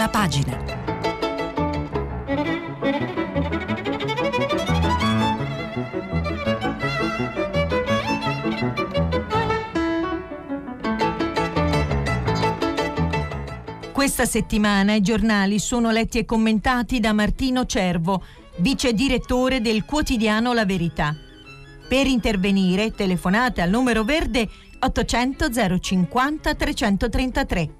prima pagina. Questa settimana i giornali sono letti e commentati da Martino Cervo, vice direttore del quotidiano La Verità. Per intervenire telefonate al numero verde 800 050 333.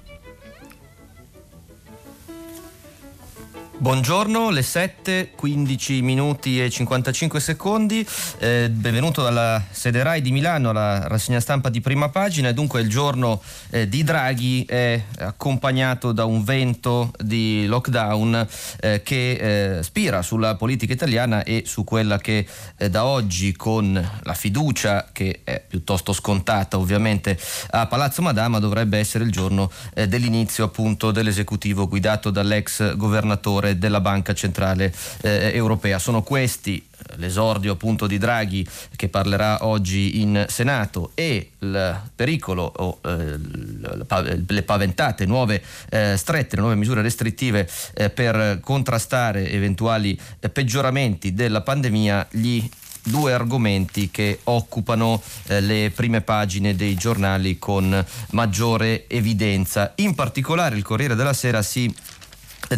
Buongiorno, le 7, 15 minuti e 55 secondi. Eh, benvenuto dalla sede RAI di Milano alla rassegna stampa di prima pagina. Dunque il giorno eh, di Draghi è accompagnato da un vento di lockdown eh, che eh, spira sulla politica italiana e su quella che eh, da oggi con la fiducia che è piuttosto scontata ovviamente a Palazzo Madama dovrebbe essere il giorno eh, dell'inizio appunto dell'esecutivo guidato dall'ex governatore della Banca Centrale eh, Europea. Sono questi eh, l'esordio appunto di Draghi che parlerà oggi in Senato e il pericolo o eh, le paventate nuove eh, strette, le nuove misure restrittive eh, per contrastare eventuali eh, peggioramenti della pandemia gli due argomenti che occupano eh, le prime pagine dei giornali con maggiore evidenza. In particolare il Corriere della Sera si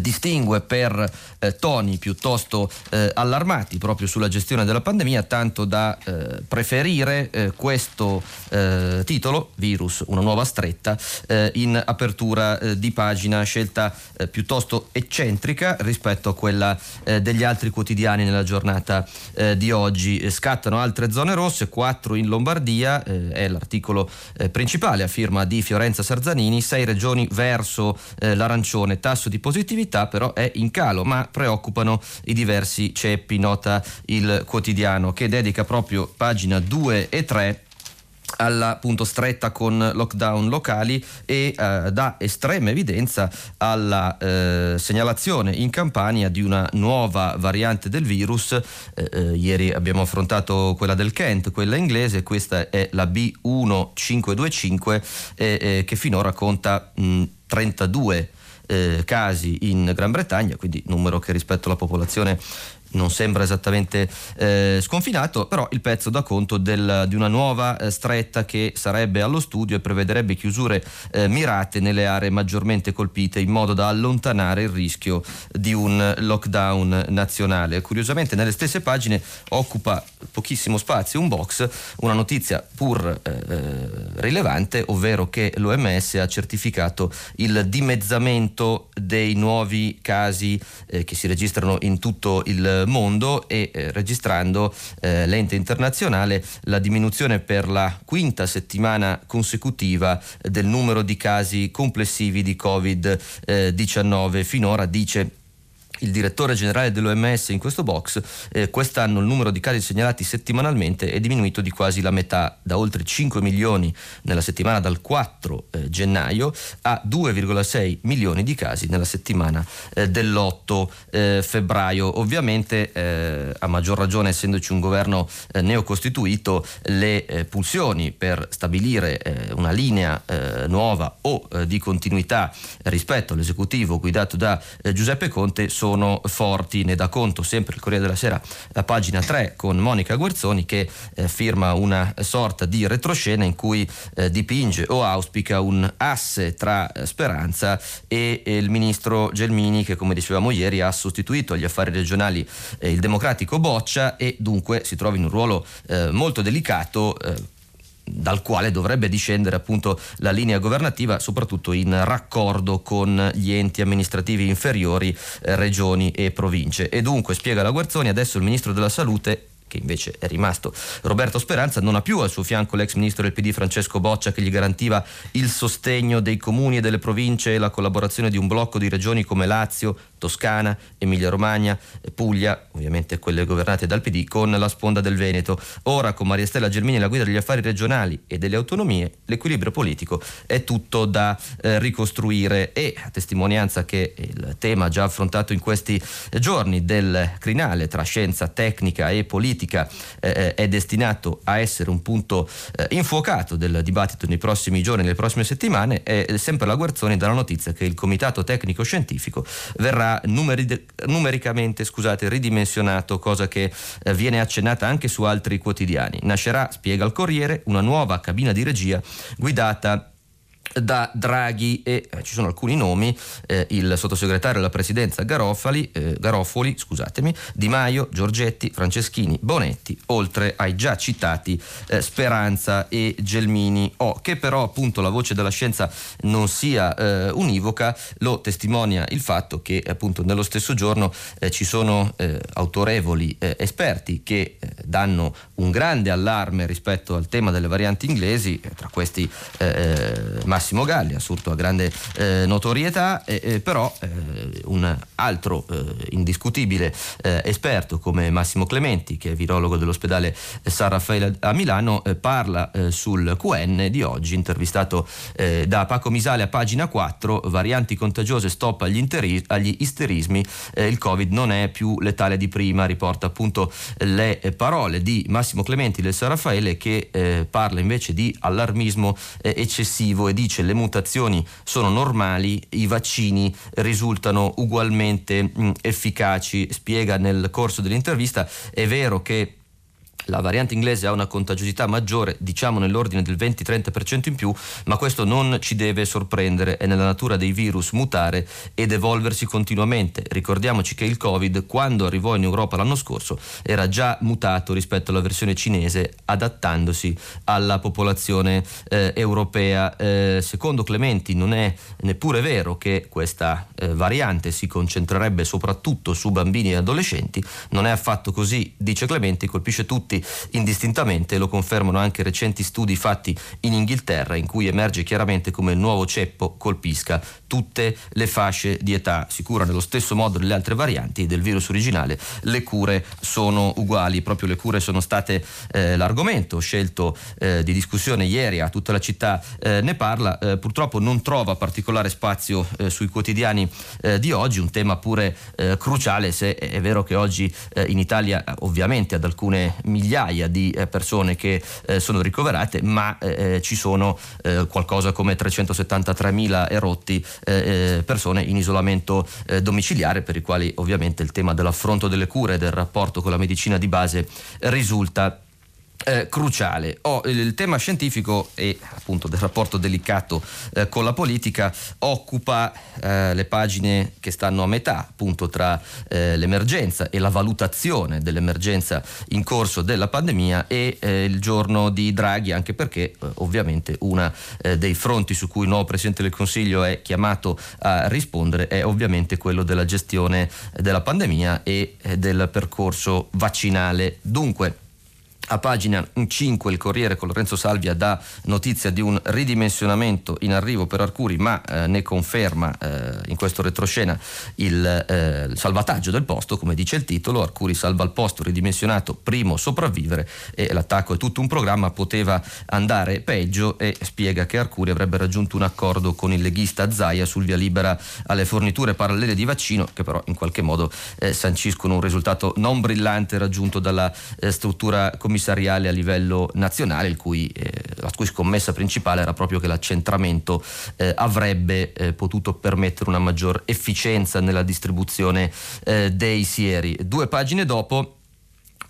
distingue per eh, toni piuttosto eh, allarmati proprio sulla gestione della pandemia, tanto da eh, preferire eh, questo eh, titolo, Virus, una nuova stretta, eh, in apertura di pagina, scelta piuttosto eccentrica rispetto a quella degli altri quotidiani nella giornata di oggi. Scattano altre zone rosse, quattro in Lombardia, è l'articolo principale a firma di Fiorenza Sarzanini, sei regioni verso l'arancione, tasso di positività positività però è in calo, ma preoccupano i diversi ceppi, nota il quotidiano, che dedica proprio pagina 2 e 3 alla appunto stretta con lockdown locali e eh, dà estrema evidenza alla eh, segnalazione in Campania di una nuova variante del virus. Eh, eh ieri abbiamo affrontato quella del Kent, quella inglese, questa è la B1525 che finora conta mh, 32 eh, casi in Gran Bretagna, quindi numero che rispetto alla popolazione non sembra esattamente eh, sconfinato, però il pezzo dà conto del, di una nuova eh, stretta che sarebbe allo studio e prevederebbe chiusure eh, mirate nelle aree maggiormente colpite in modo da allontanare il rischio di un lockdown nazionale. Curiosamente nelle stesse pagine occupa pochissimo spazio un box, una notizia pur eh, eh, rilevante, ovvero che l'OMS ha certificato il dimezzamento dei nuovi casi eh, che si registrano in tutto il mondo e eh, registrando eh, l'ente internazionale la diminuzione per la quinta settimana consecutiva del numero di casi complessivi di Covid-19. Finora dice il direttore generale dell'OMS in questo box, eh, quest'anno il numero di casi segnalati settimanalmente è diminuito di quasi la metà, da oltre 5 milioni nella settimana dal 4 eh, gennaio a 2,6 milioni di casi nella settimana eh, dell'8 eh, febbraio. Ovviamente, eh, a maggior ragione essendoci un governo eh, neocostituito, le pulsioni per stabilire una linea nuova o di continuità rispetto all'esecutivo guidato da Giuseppe Conte sono sono forti, ne dà conto sempre il Corriere della Sera, la pagina 3 con Monica Guerzoni che eh, firma una sorta di retroscena in cui eh, dipinge o auspica un asse tra eh, Speranza e il ministro Gelmini che come dicevamo ieri ha sostituito agli affari regionali eh, il democratico Boccia e dunque si trova in un ruolo eh, molto delicato dal quale dovrebbe discendere appunto la linea governativa, soprattutto in raccordo con gli enti amministrativi inferiori, eh, regioni e province. E dunque, spiega la Guerzoni, adesso il ministro della Salute che invece è rimasto Roberto Speranza, non ha più al suo fianco l'ex ministro del PD Francesco Boccia che gli garantiva il sostegno dei comuni e delle province e la collaborazione di un blocco di regioni come Lazio, Toscana, Emilia Romagna, Puglia, ovviamente quelle governate dal PD, con la sponda del Veneto. Ora con Maria Stella Germini alla guida degli affari regionali e delle autonomie, l'equilibrio politico è tutto da eh, ricostruire e a testimonianza che il tema già affrontato in questi giorni del crinale tra scienza, tecnica e politica eh, eh è destinato a essere un punto eh, infuocato del dibattito nei prossimi giorni, nelle prossime settimane, è sempre la Guerzoni dalla notizia che il Comitato Tecnico Scientifico verrà numeri- numericamente scusate, ridimensionato, cosa che eh, viene accennata anche su altri quotidiani. Nascerà, spiega il Corriere, una nuova cabina di regia guidata da Draghi e eh, ci sono alcuni nomi, eh, il sottosegretario alla presidenza Garofali, eh, Garofoli, scusatemi, Di Maio, Giorgetti, Franceschini, Bonetti, oltre ai già citati eh, Speranza e Gelmini. Oh, che però appunto la voce della scienza non sia eh, univoca lo testimonia il fatto che appunto nello stesso giorno eh, ci sono autorevoli esperti che danno un grande allarme rispetto al tema delle varianti inglesi, tra questi Massimo Galli, assurdo a grande eh, notorietà, eh, però eh, un altro eh, indiscutibile eh, esperto come Massimo Clementi, che è virologo dell'ospedale San Raffaele a Milano, parla sul QN di oggi, intervistato da Paco Misale a pagina 4, varianti contagiose, stop agli, interi- agli isterismi, il Covid non è più letale di prima, riporta appunto le parole di Massimo Clementi del San Raffaele che parla invece di allarmismo eccessivo e di dice le mutazioni sono normali, i vaccini risultano ugualmente mh, efficaci, spiega nel corso dell'intervista, è vero che la variante inglese ha una contagiosità maggiore, diciamo nell'ordine del 20-30% in più, ma questo non ci deve sorprendere, è nella natura dei virus mutare ed evolversi continuamente. Ricordiamoci che il Covid, quando arrivò in Europa l'anno scorso, era già mutato rispetto alla versione cinese, adattandosi alla popolazione eh, europea. Eh, secondo Clementi non è neppure vero che questa eh, variante si concentrerebbe soprattutto su bambini e adolescenti, non è affatto così, dice Clementi, colpisce tutti tutti indistintamente, lo confermano anche recenti studi fatti in Inghilterra in cui emerge chiaramente come il nuovo ceppo colpisca tutte le fasce di età. Si cura nello stesso modo delle altre varianti del virus originale, le cure sono uguali, proprio le cure sono state eh, l'argomento scelto eh, di discussione ieri a tutta la città eh, ne parla, eh, purtroppo non trova particolare spazio eh, sui quotidiani eh, di oggi, un tema pure cruciale se è vero che oggi in Italia ovviamente ad alcune migliaia migliaia di eh, persone che eh, sono ricoverate, ma eh, ci sono qualcosa come 373.000 erotti persone in isolamento domiciliare per i quali ovviamente il tema dell'affronto delle cure e del rapporto con la medicina di base risulta eh, cruciale. Oh, il tema scientifico e appunto del rapporto delicato eh, con la politica occupa eh, le pagine che stanno a metà appunto tra eh, l'emergenza e la valutazione dell'emergenza in corso della pandemia e eh, il giorno di Draghi anche perché eh, ovviamente uno dei fronti su cui il nuovo Presidente del Consiglio è chiamato a rispondere è ovviamente quello della gestione della pandemia e del percorso vaccinale. Dunque a pagina 5 il Corriere con Lorenzo Salvia dà notizia di un ridimensionamento in arrivo per Arcuri, ma eh, ne conferma eh, in questo retroscena il, eh, il, salvataggio del posto, come dice il titolo. Arcuri salva il posto, ridimensionato, primo sopravvivere e l'attacco è tutto un programma, poteva andare peggio e spiega che Arcuri avrebbe raggiunto un accordo con il leghista Zaia sul via libera alle forniture parallele di vaccino, che però in qualche modo eh, sanciscono un risultato non brillante raggiunto dalla eh, struttura comunitaria commissariale a livello nazionale, cui, eh, la cui scommessa principale era proprio che l'accentramento eh, avrebbe eh, potuto permettere una maggior efficienza nella distribuzione eh, dei sieri. Due pagine dopo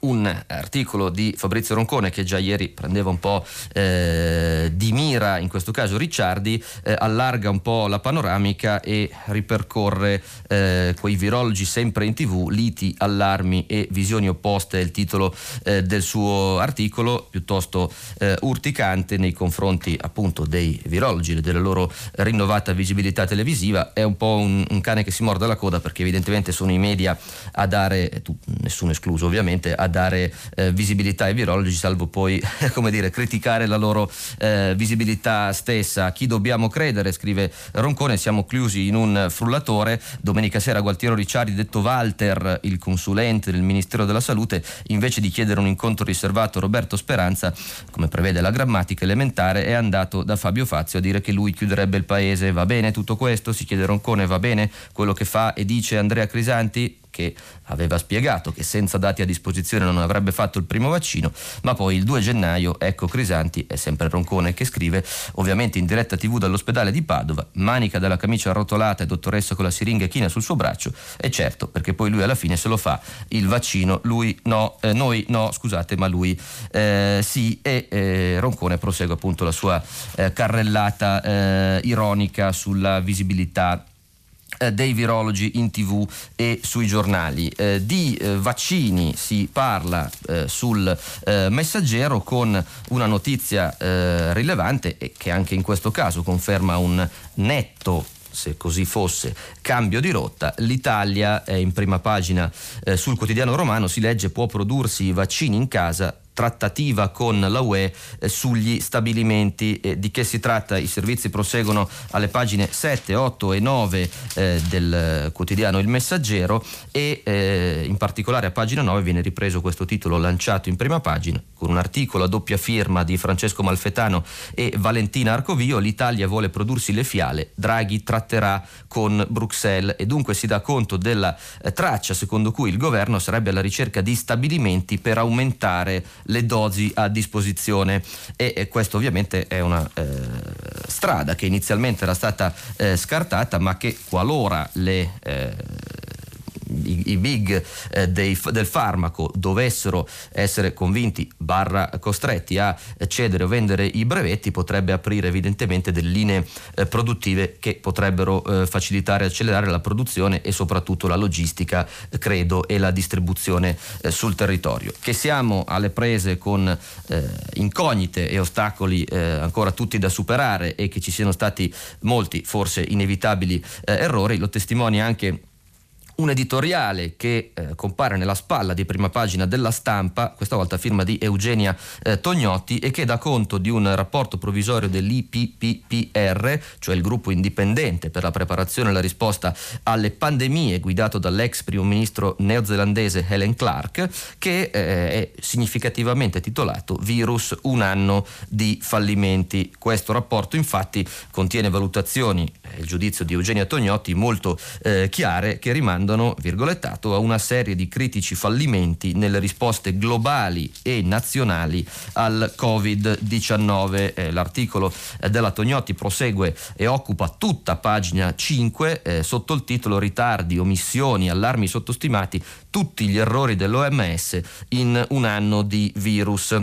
un articolo di Fabrizio Roncone che già ieri prendeva un po' eh, di mira, in questo caso Ricciardi, eh, allarga un po' la panoramica e ripercorre eh, quei virologi sempre in tv, liti, allarmi e visioni opposte, è il titolo eh, del suo articolo, piuttosto eh, urticante nei confronti appunto dei virologi e della loro rinnovata visibilità televisiva, è un po' un, un cane che si morde la coda perché evidentemente sono i media a dare, tu, nessuno escluso ovviamente, a dare eh, visibilità ai virologi, salvo poi come dire, criticare la loro eh, visibilità stessa. A chi dobbiamo credere, scrive Roncone, siamo chiusi in un frullatore. Domenica sera Gualtiero Ricciardi, detto Walter, il consulente del Ministero della Salute, invece di chiedere un incontro riservato a Roberto Speranza, come prevede la grammatica elementare, è andato da Fabio Fazio a dire che lui chiuderebbe il paese. Va bene tutto questo? Si chiede Roncone, va bene quello che fa e dice Andrea Crisanti? Che aveva spiegato che senza dati a disposizione non avrebbe fatto il primo vaccino, ma poi il 2 gennaio, ecco Crisanti, è sempre Roncone che scrive, ovviamente in diretta tv dall'ospedale di Padova, manica della camicia arrotolata e dottoressa con la siringa china sul suo braccio, e certo, perché poi lui alla fine se lo fa il vaccino, lui no, eh, noi no, scusate, ma lui eh, sì, e eh, Roncone prosegue appunto la sua eh, carrellata eh, ironica sulla visibilità dei virologi in tv e sui giornali. Eh, di eh, vaccini si parla eh, sul eh, messaggero con una notizia eh, rilevante e che anche in questo caso conferma un netto se così fosse, cambio di rotta, l'Italia è in prima pagina eh, sul quotidiano romano, si legge può prodursi i vaccini in casa trattativa con la UE eh, sugli stabilimenti. Eh, di che si tratta? I servizi proseguono alle pagine 7, 8 e 9 eh, del quotidiano Il Messaggero e eh, in particolare a pagina 9 viene ripreso questo titolo lanciato in prima pagina con un articolo a doppia firma di Francesco Malfetano e Valentina Arcovio. L'Italia vuole prodursi le fiale, Draghi tratterà con Bruxelles e dunque si dà conto della eh, traccia secondo cui il governo sarebbe alla ricerca di stabilimenti per aumentare le dosi a disposizione. E, e questo ovviamente è una eh, strada che inizialmente era stata eh, scartata ma che qualora le eh, i, i big eh, dei, del farmaco dovessero essere convinti barra costretti a cedere o vendere i brevetti potrebbe aprire evidentemente delle linee eh, produttive che potrebbero eh, facilitare e accelerare la produzione e soprattutto la logistica credo e la distribuzione eh, sul territorio. Che siamo alle prese con eh, incognite e ostacoli eh, ancora tutti da superare e che ci siano stati molti forse inevitabili errori lo testimonia anche un editoriale che eh, compare nella spalla di prima pagina della stampa, questa volta firma di Eugenia eh, Tognotti, e che dà conto di un rapporto provvisorio dell'IPPPR, cioè il gruppo indipendente per la preparazione e la risposta alle pandemie, guidato dall'ex primo ministro neozelandese Helen Clark, che eh, è significativamente titolato Virus un anno di fallimenti. Questo rapporto infatti contiene valutazioni, il giudizio di Eugenia Tognotti, molto eh, chiare che rimandano rimandano, virgolettato, a una serie di critici fallimenti nelle risposte globali e nazionali al Covid-19. Eh, l'articolo eh, della Tognotti prosegue e occupa tutta pagina 5 eh, sotto il titolo Ritardi, omissioni, allarmi sottostimati, tutti gli errori dell'OMS in un anno di virus.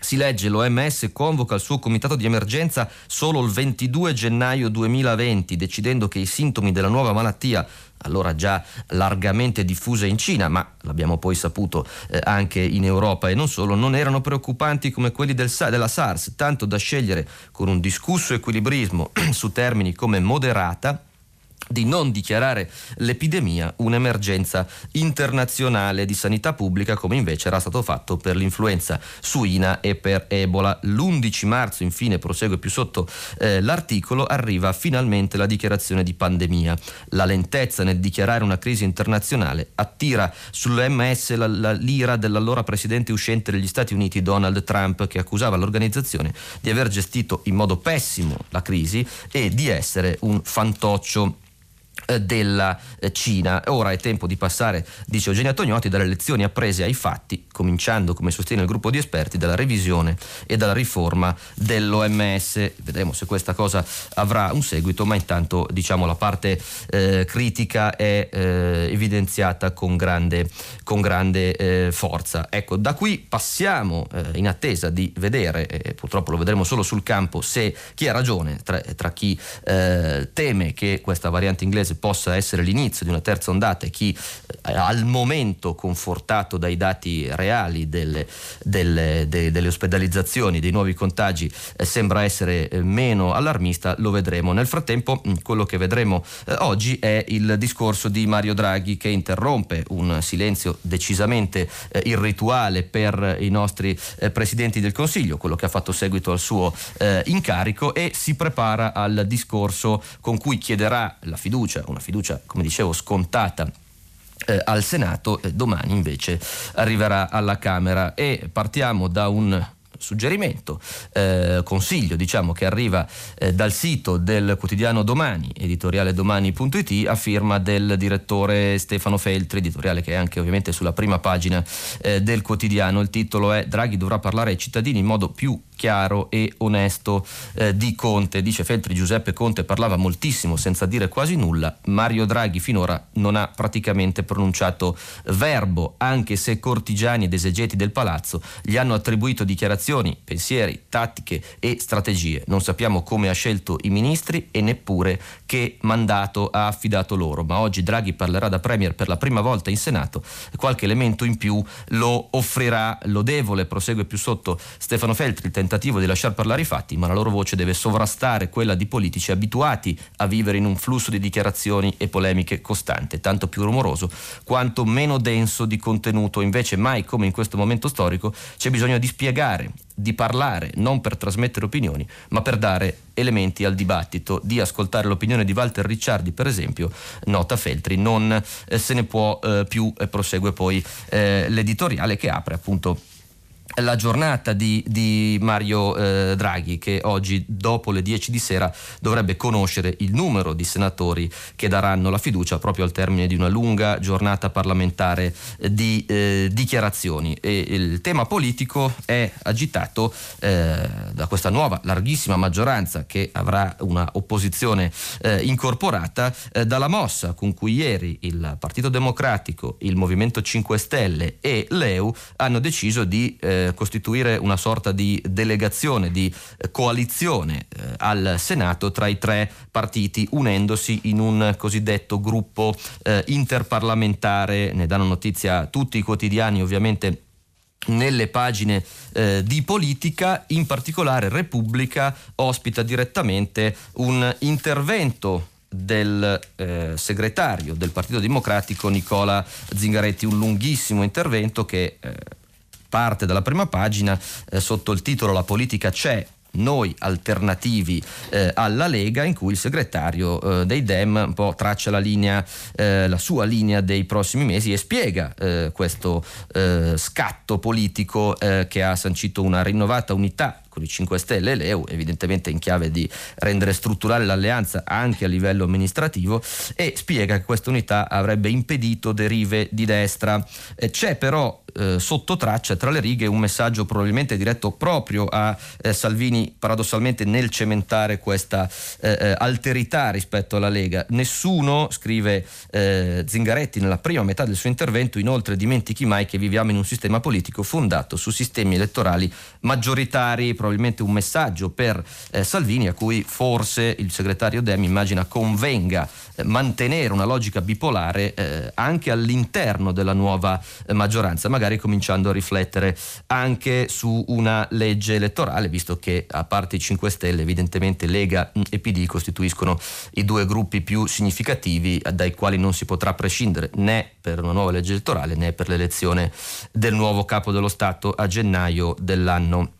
Si legge l'OMS convoca il suo comitato di emergenza solo il 22 gennaio 2020, decidendo che i sintomi della nuova malattia allora già largamente diffusa in Cina, ma l'abbiamo poi saputo eh, anche in Europa e non solo, non erano preoccupanti come quelli del, della SARS, tanto da scegliere con un discusso equilibrismo su termini come moderata di non dichiarare l'epidemia un'emergenza internazionale di sanità pubblica come invece era stato fatto per l'influenza suina e per Ebola. L'11 marzo infine, prosegue più sotto eh, l'articolo, arriva finalmente la dichiarazione di pandemia. La lentezza nel dichiarare una crisi internazionale attira sull'MS la, la l'ira dell'allora presidente uscente degli Stati Uniti Donald Trump che accusava l'organizzazione di aver gestito in modo pessimo la crisi e di essere un fantoccio della eh, Cina. Ora è tempo di passare, dice Eugenia Tognotti, dalle lezioni apprese ai fatti, cominciando, come sostiene il gruppo di esperti, dalla revisione e dalla riforma dell'OMS. Vedremo se questa cosa avrà un seguito, ma intanto diciamo la parte eh, critica è eh, evidenziata con grande, con grande eh, forza. Ecco, da qui passiamo eh, in attesa di vedere, purtroppo lo vedremo solo sul campo, se chi ha ragione tra, tra chi teme che questa variante inglese paese possa essere l'inizio di una terza ondata e chi eh, al momento confortato dai dati reali delle, delle, de, delle ospedalizzazioni, dei nuovi contagi eh, sembra essere eh, meno allarmista, lo vedremo. Nel frattempo mm, quello che vedremo oggi è il discorso di Mario Draghi che interrompe un silenzio decisamente irrituale per i nostri presidenti del Consiglio, quello che ha fatto seguito al suo incarico e si prepara al discorso con cui chiederà la fiducia, una fiducia come dicevo scontata eh, al Senato, eh, domani invece arriverà alla Camera e partiamo da un suggerimento, eh, consiglio diciamo che arriva eh, dal sito del quotidiano Domani, editoriale domani.it a firma del direttore Stefano Feltri, editoriale che è anche ovviamente sulla prima pagina eh, del quotidiano. Il titolo è Draghi dovrà parlare ai cittadini in modo più chiaro e onesto eh, di Conte. Dice Feltri, Giuseppe Conte parlava moltissimo senza dire quasi nulla. Mario Draghi finora non ha praticamente pronunciato verbo, anche se cortigiani ed esegeti del palazzo gli hanno attribuito dichiarazioni, pensieri, tattiche e strategie. Non sappiamo come ha scelto i ministri e neppure che mandato ha affidato loro, ma oggi Draghi parlerà da Premier per la prima volta in Senato. Qualche elemento in più lo offrirà lodevole, prosegue più sotto Stefano Feltri, il tentativo di lasciar parlare i fatti, ma la loro voce deve sovrastare quella di politici abituati a vivere in un flusso di dichiarazioni e polemiche costante, tanto più rumoroso quanto meno denso di contenuto. Invece mai come in questo momento storico c'è bisogno di spiegare, di parlare, non per trasmettere opinioni, ma per dare elementi al dibattito, di ascoltare l'opinione di Walter Ricciardi, per esempio, nota Feltri, non eh, se ne può eh, più, e prosegue poi eh, l'editoriale che apre appunto la giornata di, di Mario eh, Draghi che oggi dopo le 10 di sera dovrebbe conoscere il numero di senatori che daranno la fiducia proprio al termine di una lunga giornata parlamentare eh, di eh, dichiarazioni. E il tema politico è agitato eh, da questa nuova larghissima maggioranza che avrà una opposizione eh, incorporata eh, dalla mossa con cui ieri il Partito Democratico, il Movimento 5 Stelle e l'EU hanno deciso di eh, costituire una sorta di delegazione, di eh, coalizione eh, al Senato tra i tre partiti unendosi in un cosiddetto gruppo eh, interparlamentare. Ne danno notizia tutti i quotidiani ovviamente nelle pagine eh, di politica, in particolare Repubblica ospita direttamente un intervento del eh, segretario del Partito Democratico Nicola Zingaretti, un lunghissimo intervento che eh, parte dalla prima pagina eh, sotto il titolo La politica c'è, noi alternativi eh, alla Lega in cui il segretario eh, dei Dem un po' traccia la, linea, eh, la sua linea dei prossimi mesi e spiega eh, questo eh, scatto politico eh, che ha sancito una rinnovata unità con i 5 Stelle e l'EU, evidentemente in chiave di rendere strutturale l'alleanza anche a livello amministrativo e spiega che questa unità avrebbe impedito derive di destra. c'è però eh, sotto traccia tra le righe un messaggio probabilmente diretto proprio a eh, Salvini paradossalmente nel cementare questa eh, eh alterità rispetto alla Lega. Nessuno, scrive eh, Zingaretti nella prima metà del suo intervento, inoltre dimentichi mai che viviamo in un sistema politico fondato su sistemi elettorali maggioritari, probabilmente un messaggio per eh, Salvini a cui forse il segretario Dem immagina convenga mantenere una logica bipolare anche all'interno della nuova maggioranza, magari cominciando a riflettere anche su una legge elettorale, visto che a parte i 5 Stelle evidentemente Lega e PD costituiscono i due gruppi più significativi dai quali non si potrà prescindere né per una nuova legge elettorale né per l'elezione del nuovo capo dello Stato a gennaio dell'anno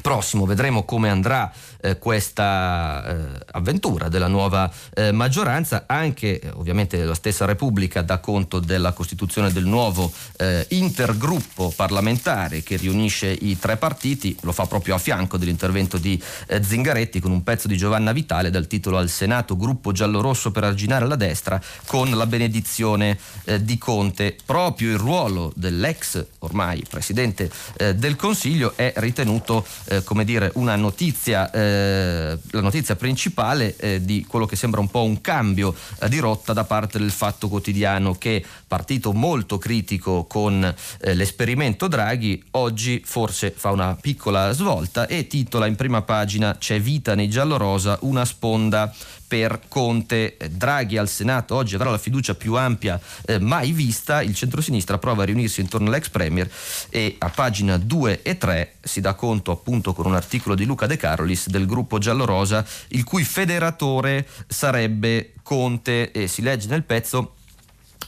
prossimo. Vedremo come andrà eh, questa eh, avventura della nuova eh, maggioranza. Anche eh, ovviamente la stessa Repubblica dà conto della costituzione del nuovo eh, intergruppo parlamentare che riunisce i tre partiti. Lo fa proprio a fianco dell'intervento di eh, Zingaretti con un pezzo di Giovanna Vitale dal titolo Al Senato gruppo giallorosso per arginare la destra con la benedizione di Conte. Proprio il ruolo dell'ex ormai presidente del Consiglio è ritenuto eh, come dire, una notizia, eh, la notizia principale eh, di quello che sembra un po' un cambio eh, di rotta da parte del Fatto Quotidiano che, partito molto critico con eh, l'esperimento Draghi, oggi forse fa una piccola svolta e titola in prima pagina C'è vita nei giallorosa, una sponda per Conte. Draghi al Senato oggi avrà la fiducia più ampia eh, mai vista, il centrosinistra prova a riunirsi intorno all'ex Premier e a pagina 2 e 3 si dà conto appunto con un articolo di Luca De Carolis del gruppo giallorosa il cui federatore sarebbe Conte e si legge nel pezzo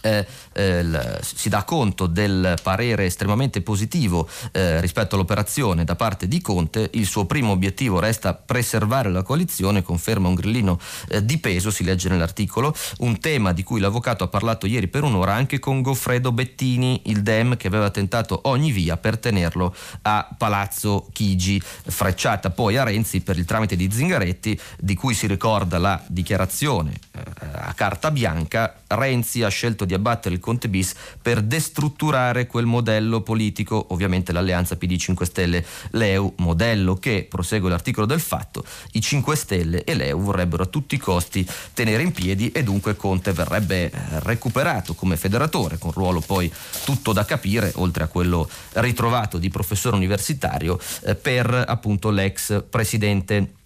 eh, eh, si dà conto del parere estremamente positivo eh, rispetto all'operazione da parte di Conte, il suo primo obiettivo resta preservare la coalizione, conferma un grillino eh, di peso, si legge nell'articolo, un tema di cui l'avvocato ha parlato ieri per un'ora anche con Goffredo Bettini, il Dem che aveva tentato ogni via per tenerlo a Palazzo Chigi, frecciata poi a Renzi per il tramite di Zingaretti, di cui si ricorda la dichiarazione eh, a carta bianca, Renzi ha scelto di abbattere il Conte bis per destrutturare quel modello politico, ovviamente l'alleanza PD 5 Stelle Leu, modello che, prosegue l'articolo del fatto, i 5 Stelle e Leu vorrebbero a tutti i costi tenere in piedi e dunque Conte verrebbe eh, recuperato come federatore, con ruolo poi tutto da capire, oltre a quello ritrovato di professore universitario, eh, per appunto l'ex presidente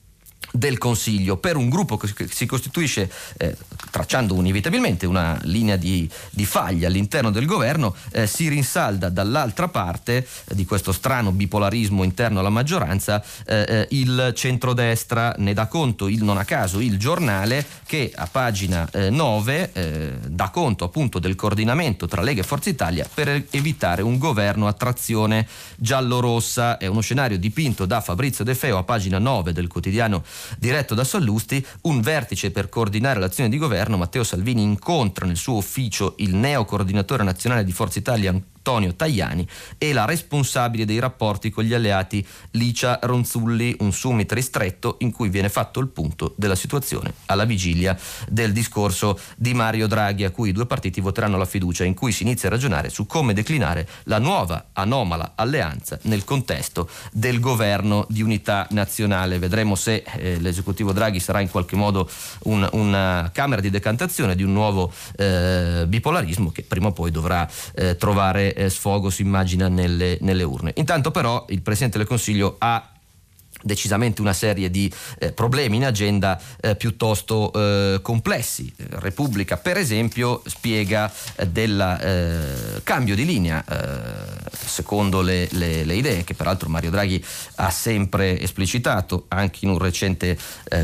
del Consiglio per un gruppo che si costituisce eh, tracciando inevitabilmente una linea di, di faglia all'interno del governo eh, si rinsalda dall'altra parte eh, di questo strano bipolarismo interno alla maggioranza eh, eh, il centrodestra. Ne dà conto il, non a caso il giornale che a pagina 9 eh, dà conto appunto del coordinamento tra Lega e Forza Italia per evitare un governo a trazione giallo-rossa. È uno scenario dipinto da Fabrizio De Feo a pagina 9 del quotidiano diretto da Sallusti, un vertice per coordinare l'azione di governo. Matteo Salvini incontra nel suo ufficio il neo coordinatore nazionale di Forza Italia Antonio Tajani e la responsabile dei rapporti con gli alleati Licia Ronzulli, un summit ristretto in cui viene fatto il punto della situazione alla vigilia del discorso di Mario Draghi a cui i due partiti voteranno la fiducia in cui si inizia a ragionare su come declinare la nuova anomala alleanza nel contesto del governo di unità nazionale. Vedremo se eh, l'esecutivo Draghi sarà in qualche modo un, una camera di decantazione di un nuovo eh, bipolarismo che prima o poi dovrà eh, trovare eh, sfogo, si immagina, nelle, nelle urne. Intanto però il Presidente del Consiglio ha decisamente una serie di eh, problemi in agenda eh, piuttosto eh, complessi. Repubblica, per esempio, spiega eh, del eh, cambio di linea eh, secondo le, le, le, idee che peraltro Mario Draghi ha sempre esplicitato anche in un recente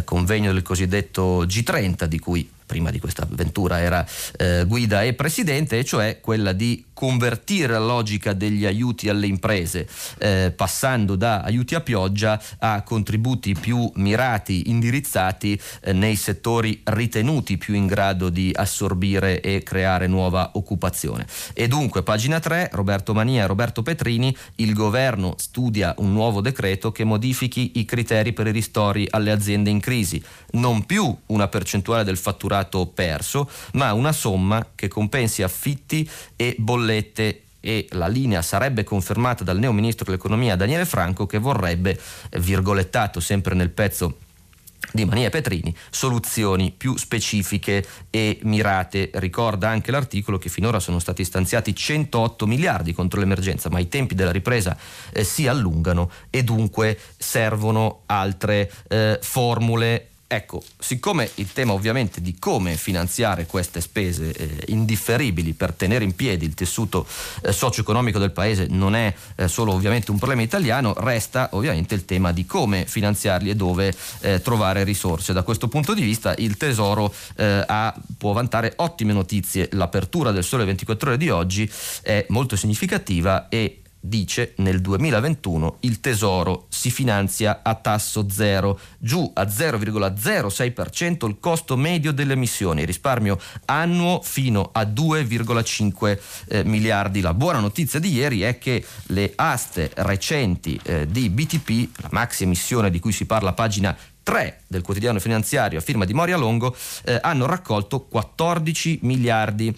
convegno del cosiddetto G30 di cui prima di questa avventura era eh, guida e presidente, e cioè quella di convertire la logica degli aiuti alle imprese, eh, passando da aiuti a pioggia a contributi più mirati, indirizzati eh, nei settori ritenuti più in grado di assorbire e creare nuova occupazione. E dunque, pagina 3, Roberto Mania e Roberto Petrini, il governo studia un nuovo decreto che modifichi i criteri per i ristori alle aziende in crisi, non più una percentuale del fatturato perso, ma una somma che compensi affitti e bollette e la linea sarebbe confermata dal neo ministro dell'economia Daniele Franco che vorrebbe, virgolettato sempre nel pezzo di Mania Petrini, soluzioni più specifiche e mirate. Ricorda anche l'articolo che finora sono stati stanziati 108 miliardi contro l'emergenza, ma i tempi della ripresa eh, si allungano e dunque servono altre eh, formule Ecco, siccome il tema ovviamente di come finanziare queste spese eh, indifferibili per tenere in piedi il tessuto eh, socio-economico del paese non è eh, solo ovviamente un problema italiano, resta ovviamente il tema di come finanziarli e dove eh, trovare risorse. Da questo punto di vista il Tesoro eh, ha, può vantare ottime notizie. L'apertura del Sole 24 ore di oggi è molto significativa e dice nel 2021 il tesoro si finanzia a tasso zero, giù a 0,06% il costo medio delle emissioni, risparmio annuo fino a 2,5 eh, miliardi. La buona notizia di ieri è che le aste recenti eh, di BTP, la maxi emissione di cui si parla a pagina 3 del quotidiano finanziario a firma di Moria Longo, eh, hanno raccolto 14 miliardi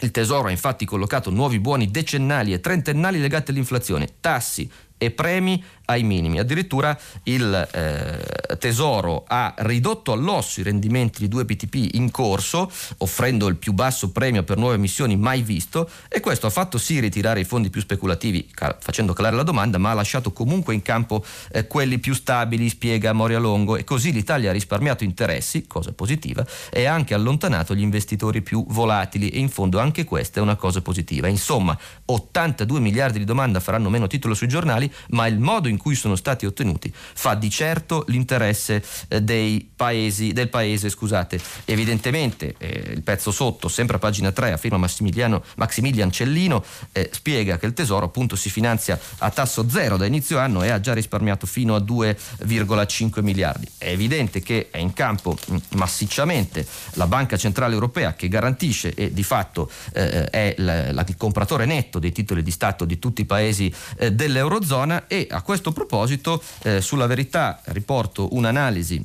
il Tesoro ha infatti collocato nuovi buoni decennali e trentennali legati all'inflazione, tassi e premi ai minimi. Addirittura il eh, Tesoro ha ridotto all'osso i rendimenti di due BTP in corso, offrendo il più basso premio per nuove emissioni mai visto e questo ha fatto sì ritirare i fondi più speculativi, cal- facendo calare la domanda, ma ha lasciato comunque in campo eh, quelli più stabili, spiega Moria Longo, e così l'Italia ha risparmiato interessi, cosa positiva, e ha anche allontanato gli investitori più volatili e in fondo anche questa è una cosa positiva. Insomma, 82 miliardi di domanda faranno meno titolo sui giornali, ma il modo in cui sono stati ottenuti fa di certo l'interesse eh, paesi, del paese. Scusate. Evidentemente eh, il pezzo sotto, sempre a pagina 3, a firma Maximilian Cellino, eh, spiega che il Tesoro appunto si finanzia a tasso zero da inizio anno e ha già risparmiato fino a 2,5 miliardi. È evidente che è in campo mm, massicciamente la Banca Centrale Europea che garantisce e di fatto eh, è la, la, il compratore netto dei titoli di Stato di tutti i paesi eh, dell'Eurozona e a questo proposito eh, sulla verità riporto un'analisi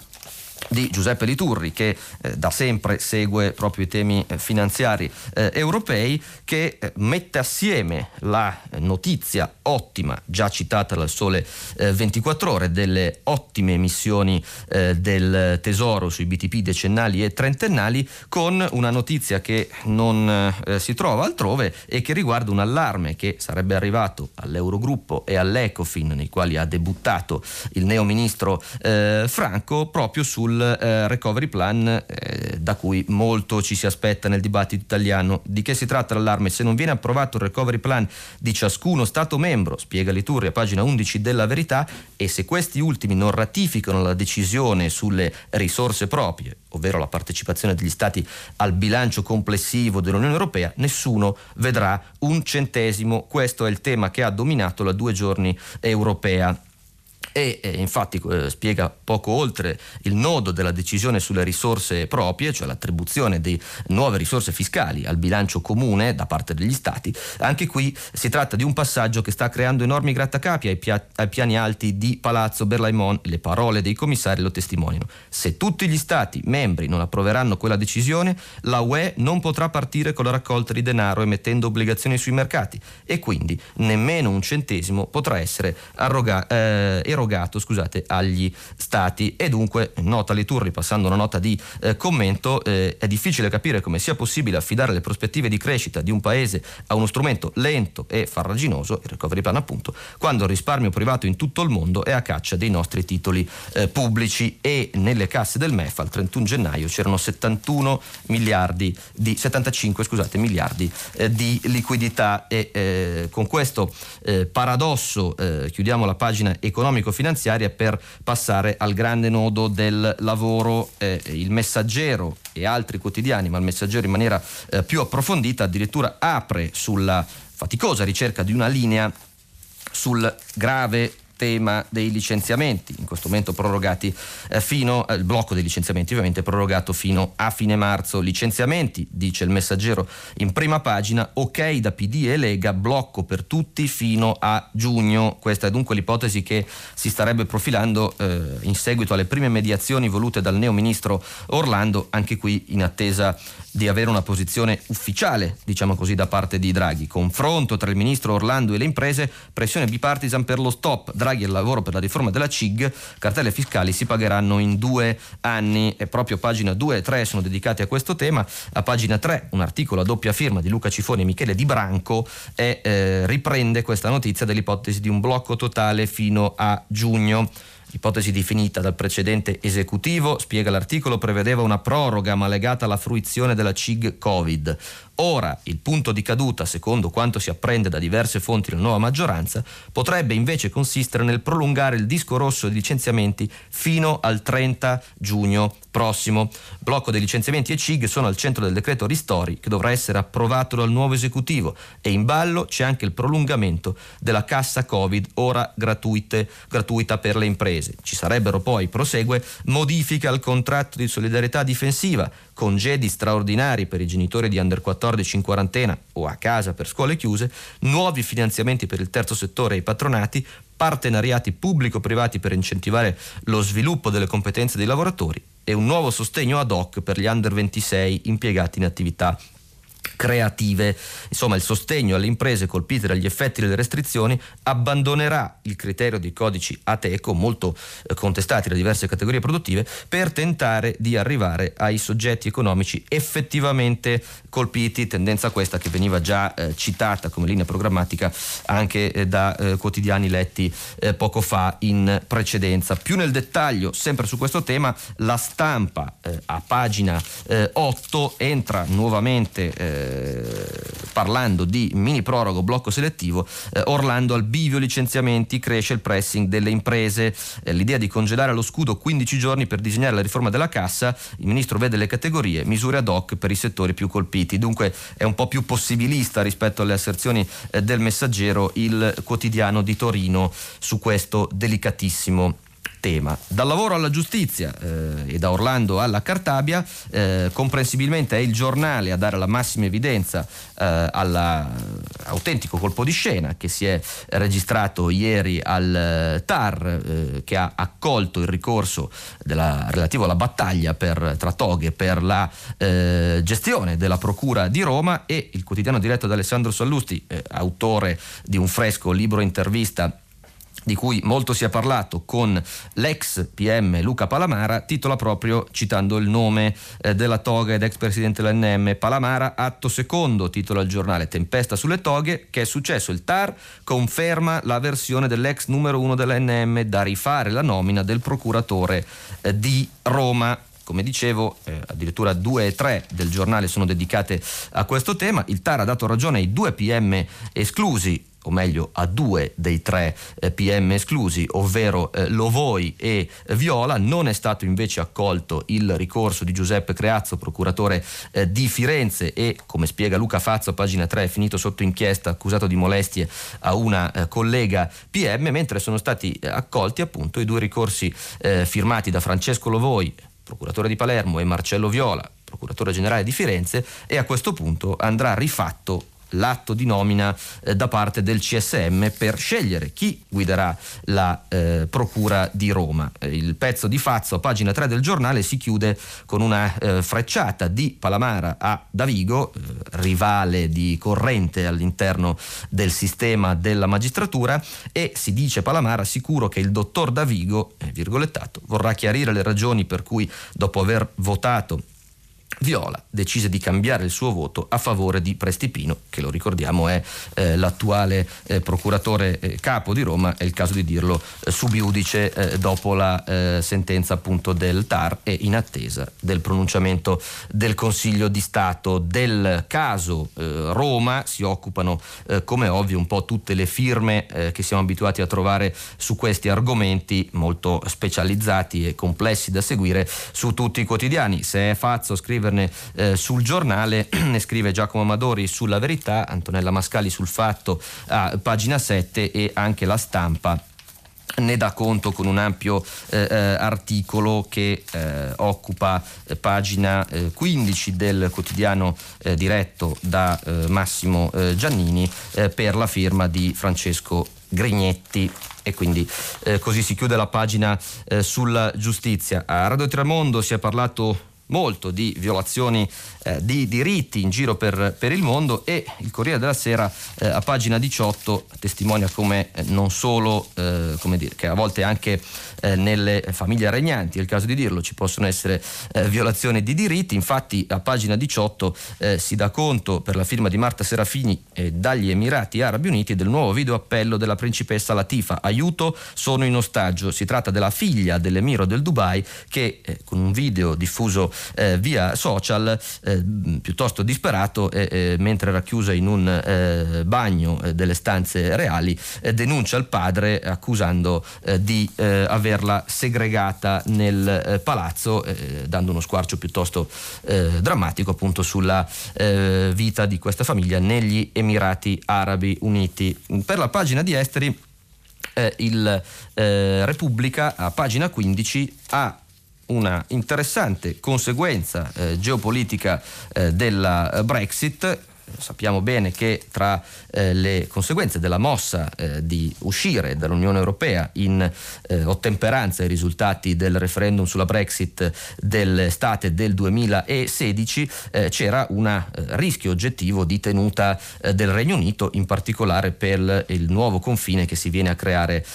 di Giuseppe Liturri che eh, da sempre segue proprio i temi eh, finanziari eh, europei che eh, mette assieme la notizia ottima già citata dal Sole 24 eh, ore delle ottime emissioni eh, del Tesoro sui BTP decennali e trentennali con una notizia che non si trova altrove e che riguarda un allarme che sarebbe arrivato all'Eurogruppo e all'Ecofin nei quali ha debuttato il neo ministro Franco proprio sul sul eh, recovery plan eh, da cui molto ci si aspetta nel dibattito italiano. Di che si tratta l'allarme? Se non viene approvato il recovery plan di ciascuno Stato membro, spiega Liturri a pagina 11 della verità, e se questi ultimi non ratificano la decisione sulle risorse proprie, ovvero la partecipazione degli Stati al bilancio complessivo dell'Unione Europea, nessuno vedrà un centesimo. Questo è il tema che ha dominato la due giorni europea e eh, infatti eh, spiega poco oltre il nodo della decisione sulle risorse proprie, cioè l'attribuzione di nuove risorse fiscali al bilancio comune da parte degli Stati. Anche qui si tratta di un passaggio che sta creando enormi grattacapi ai, pia- ai piani alti di Palazzo Berlaimon. Le parole dei commissari lo testimoniano. Se tutti gli Stati membri non approveranno quella decisione, la UE non potrà partire con la raccolta di denaro emettendo obbligazioni sui mercati e quindi nemmeno un centesimo potrà essere arroga- eh, erogato scusate, agli stati. E dunque, nota Liturri, passando una nota di eh, commento, eh, è difficile capire come sia possibile affidare le prospettive di crescita di un paese a uno strumento lento e farraginoso, il recovery plan appunto, quando il risparmio privato in tutto il mondo è a caccia dei nostri titoli eh, pubblici. E nelle casse del MEF al 31 gennaio c'erano 71 miliardi di 75 scusate, miliardi eh, di liquidità. E eh, con questo eh, paradosso chiudiamo la pagina economico economico-finanziaria per passare al grande nodo del lavoro. Eh, il messaggero e altri quotidiani, ma il messaggero in maniera eh, più approfondita addirittura apre sulla faticosa ricerca di una linea sul grave tema dei licenziamenti, in questo momento prorogati eh, fino al blocco dei licenziamenti, ovviamente prorogato fino a fine marzo. Licenziamenti, dice il messaggero in prima pagina, ok da PD e Lega, blocco per tutti fino a giugno. Questa è dunque l'ipotesi che si starebbe profilando eh, in seguito alle prime mediazioni volute dal neo ministro Orlando, anche qui in attesa di avere una posizione ufficiale, diciamo così, da parte di Draghi. Confronto tra il ministro Orlando e le imprese, pressione bipartisan per lo stop. Draghi il lavoro per la riforma della CIG, cartelle fiscali si pagheranno in due anni e proprio pagina 2 e 3 sono dedicati a questo tema. A pagina 3 un articolo a doppia firma di Luca Cifoni e Michele Di Branco e eh, riprende questa notizia dell'ipotesi di un blocco totale fino a giugno. L'ipotesi definita dal precedente esecutivo, spiega l'articolo, prevedeva una proroga ma legata alla fruizione della CIG Covid. Ora il punto di caduta, secondo quanto si apprende da diverse fonti della nuova maggioranza, potrebbe invece consistere nel prolungare il disco rosso di licenziamenti fino al 30 giugno prossimo. Blocco dei licenziamenti e CIG sono al centro del decreto Ristori che dovrà essere approvato dal nuovo esecutivo e in ballo c'è anche il prolungamento della cassa Covid ora gratuite, gratuita per le imprese. Ci sarebbero poi, prosegue, modifiche al contratto di solidarietà difensiva, congedi straordinari per i genitori di under 14 14 in quarantena o a casa per scuole chiuse, nuovi finanziamenti per il terzo settore e i patronati, partenariati pubblico-privati per incentivare lo sviluppo delle competenze dei lavoratori e un nuovo sostegno ad hoc per gli under 26 impiegati in attività creative. Insomma, il sostegno alle imprese colpite dagli effetti delle restrizioni abbandonerà il criterio dei codici ATECO, molto eh, contestati da diverse categorie produttive, per tentare di arrivare ai soggetti economici effettivamente colpiti, tendenza questa che veniva già eh, citata come linea programmatica anche eh, da eh, quotidiani letti eh, poco fa in precedenza. Più nel dettaglio, sempre su questo tema, la stampa eh, a pagina 8 entra nuovamente parlando di mini prorogo blocco selettivo, eh, Orlando al bivio licenziamenti, cresce il pressing delle imprese, eh, l'idea di congelare lo scudo 15 giorni per disegnare la riforma della cassa, il ministro vede le categorie, misure ad hoc per i settori più colpiti, dunque è un po' più possibilista rispetto alle asserzioni eh, del messaggero il quotidiano di Torino su questo delicatissimo tema. Dal lavoro alla giustizia eh, e da Orlando alla Cartabia, eh, comprensibilmente è il giornale a dare la massima evidenza eh, all'autentico colpo di scena che si è registrato ieri al eh, TAR eh, che ha accolto il ricorso della, relativo alla battaglia per, tra toghe per la eh, gestione della Procura di Roma e il quotidiano diretto da Alessandro Sallusti, autore di un fresco libro intervista di cui molto si è parlato con l'ex PM Luca Palamara, titola proprio citando il nome eh, della toga ed ex presidente dell'NM. Palamara, atto secondo, titola il giornale Tempesta sulle toghe, che è successo il TAR, conferma la versione dell'ex numero uno dell'NM da rifare la nomina del procuratore eh, di Roma come dicevo, eh, addirittura due e tre del giornale sono dedicate a questo tema. Il TAR ha dato ragione ai due PM esclusi, o meglio a due dei tre eh, PM esclusi, ovvero eh, Lovoi e Viola. Non è stato invece accolto il ricorso di Giuseppe Creazzo, procuratore eh, di Firenze e, come spiega Luca Fazzo, pagina 3, è finito sotto inchiesta accusato di molestie a una collega PM, mentre sono stati accolti appunto i due ricorsi firmati da Francesco Lovoi, procuratore di Palermo, e Marcello Viola, procuratore generale di Firenze, e a questo punto andrà rifatto l'atto di nomina eh, da parte del CSM per scegliere chi guiderà la eh, Procura di Roma. Eh, il pezzo di Fazzo pagina 3 del giornale si chiude con una eh, frecciata di Palamara a Davigo, eh, rivale di corrente all'interno del sistema della magistratura e si dice Palamara sicuro che il dottor Davigo, eh, virgolettato, vorrà chiarire le ragioni per cui dopo aver votato Viola decise di cambiare il suo voto a favore di Prestipino, che lo ricordiamo è eh, l'attuale eh, procuratore eh, capo di Roma, è il caso di dirlo, eh, subiudice eh, dopo la eh, sentenza appunto del TAR e in attesa del pronunciamento del Consiglio di Stato. Del caso Roma si occupano come ovvio un po' tutte le firme che siamo abituati a trovare su questi argomenti molto specializzati e complessi da seguire su tutti i quotidiani. Se è Fazzo scrive scriverne eh, sul giornale, ne scrive Giacomo Amadori sulla verità, Antonella Mascali sul fatto a pagina 7 e anche la stampa ne dà conto con un ampio eh, eh articolo che eh, occupa eh, pagina 15 eh, del quotidiano eh, diretto da Massimo Giannini per la firma di Francesco Grignetti e quindi così si chiude la pagina sulla giustizia. A Radio Tramondo si è parlato molto di violazioni eh, di diritti in giro per, per, il mondo e il Corriere della Sera eh, a pagina 18 testimonia come eh, non solo, eh, come dire, che a volte anche eh, nelle famiglie regnanti, è il caso di dirlo, ci possono essere violazioni di diritti, infatti a pagina 18 si dà conto per la firma di Marta Serafini dagli Emirati Arabi Uniti del nuovo video appello della principessa Latifa, aiuto sono in ostaggio, si tratta della figlia dell'emiro del Dubai che con un video diffuso via social eh, piuttosto disperato eh, mentre era chiusa in un eh, bagno eh, delle stanze reali denuncia il padre accusando di averla segregata nel palazzo dando uno squarcio piuttosto drammatico appunto sulla vita di questa famiglia negli Emirati Arabi Uniti. Per la pagina di esteri il Repubblica a pagina 15 ha una interessante conseguenza eh, geopolitica eh, della Brexit sappiamo bene che tra eh, le conseguenze della mossa eh, di uscire dall'Unione Europea in eh, ottemperanza ai risultati del referendum sulla Brexit dell'estate del 2016 eh, c'era un eh, rischio oggettivo di tenuta eh, del Regno Unito, in particolare per il nuovo confine che si viene a creare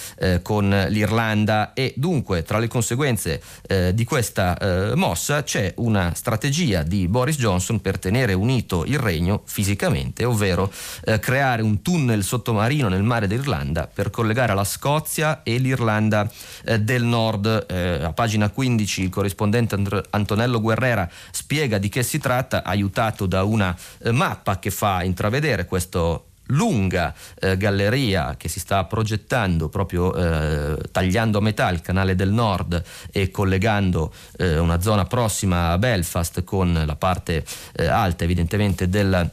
con l'Irlanda. E dunque tra le conseguenze di questa mossa c'è una strategia di Boris Johnson per tenere unito il Regno fisicamente, ovvero eh, creare un tunnel sottomarino nel mare d'Irlanda per collegare la Scozia e l'Irlanda eh, del Nord. Eh, a pagina 15 il corrispondente Ant- Antonello Guerrera spiega di che si tratta, aiutato da una eh, mappa che fa intravedere questo lunga eh, galleria che si sta progettando proprio eh, tagliando a metà il canale del nord e collegando eh, una zona prossima a Belfast con la parte eh, alta evidentemente del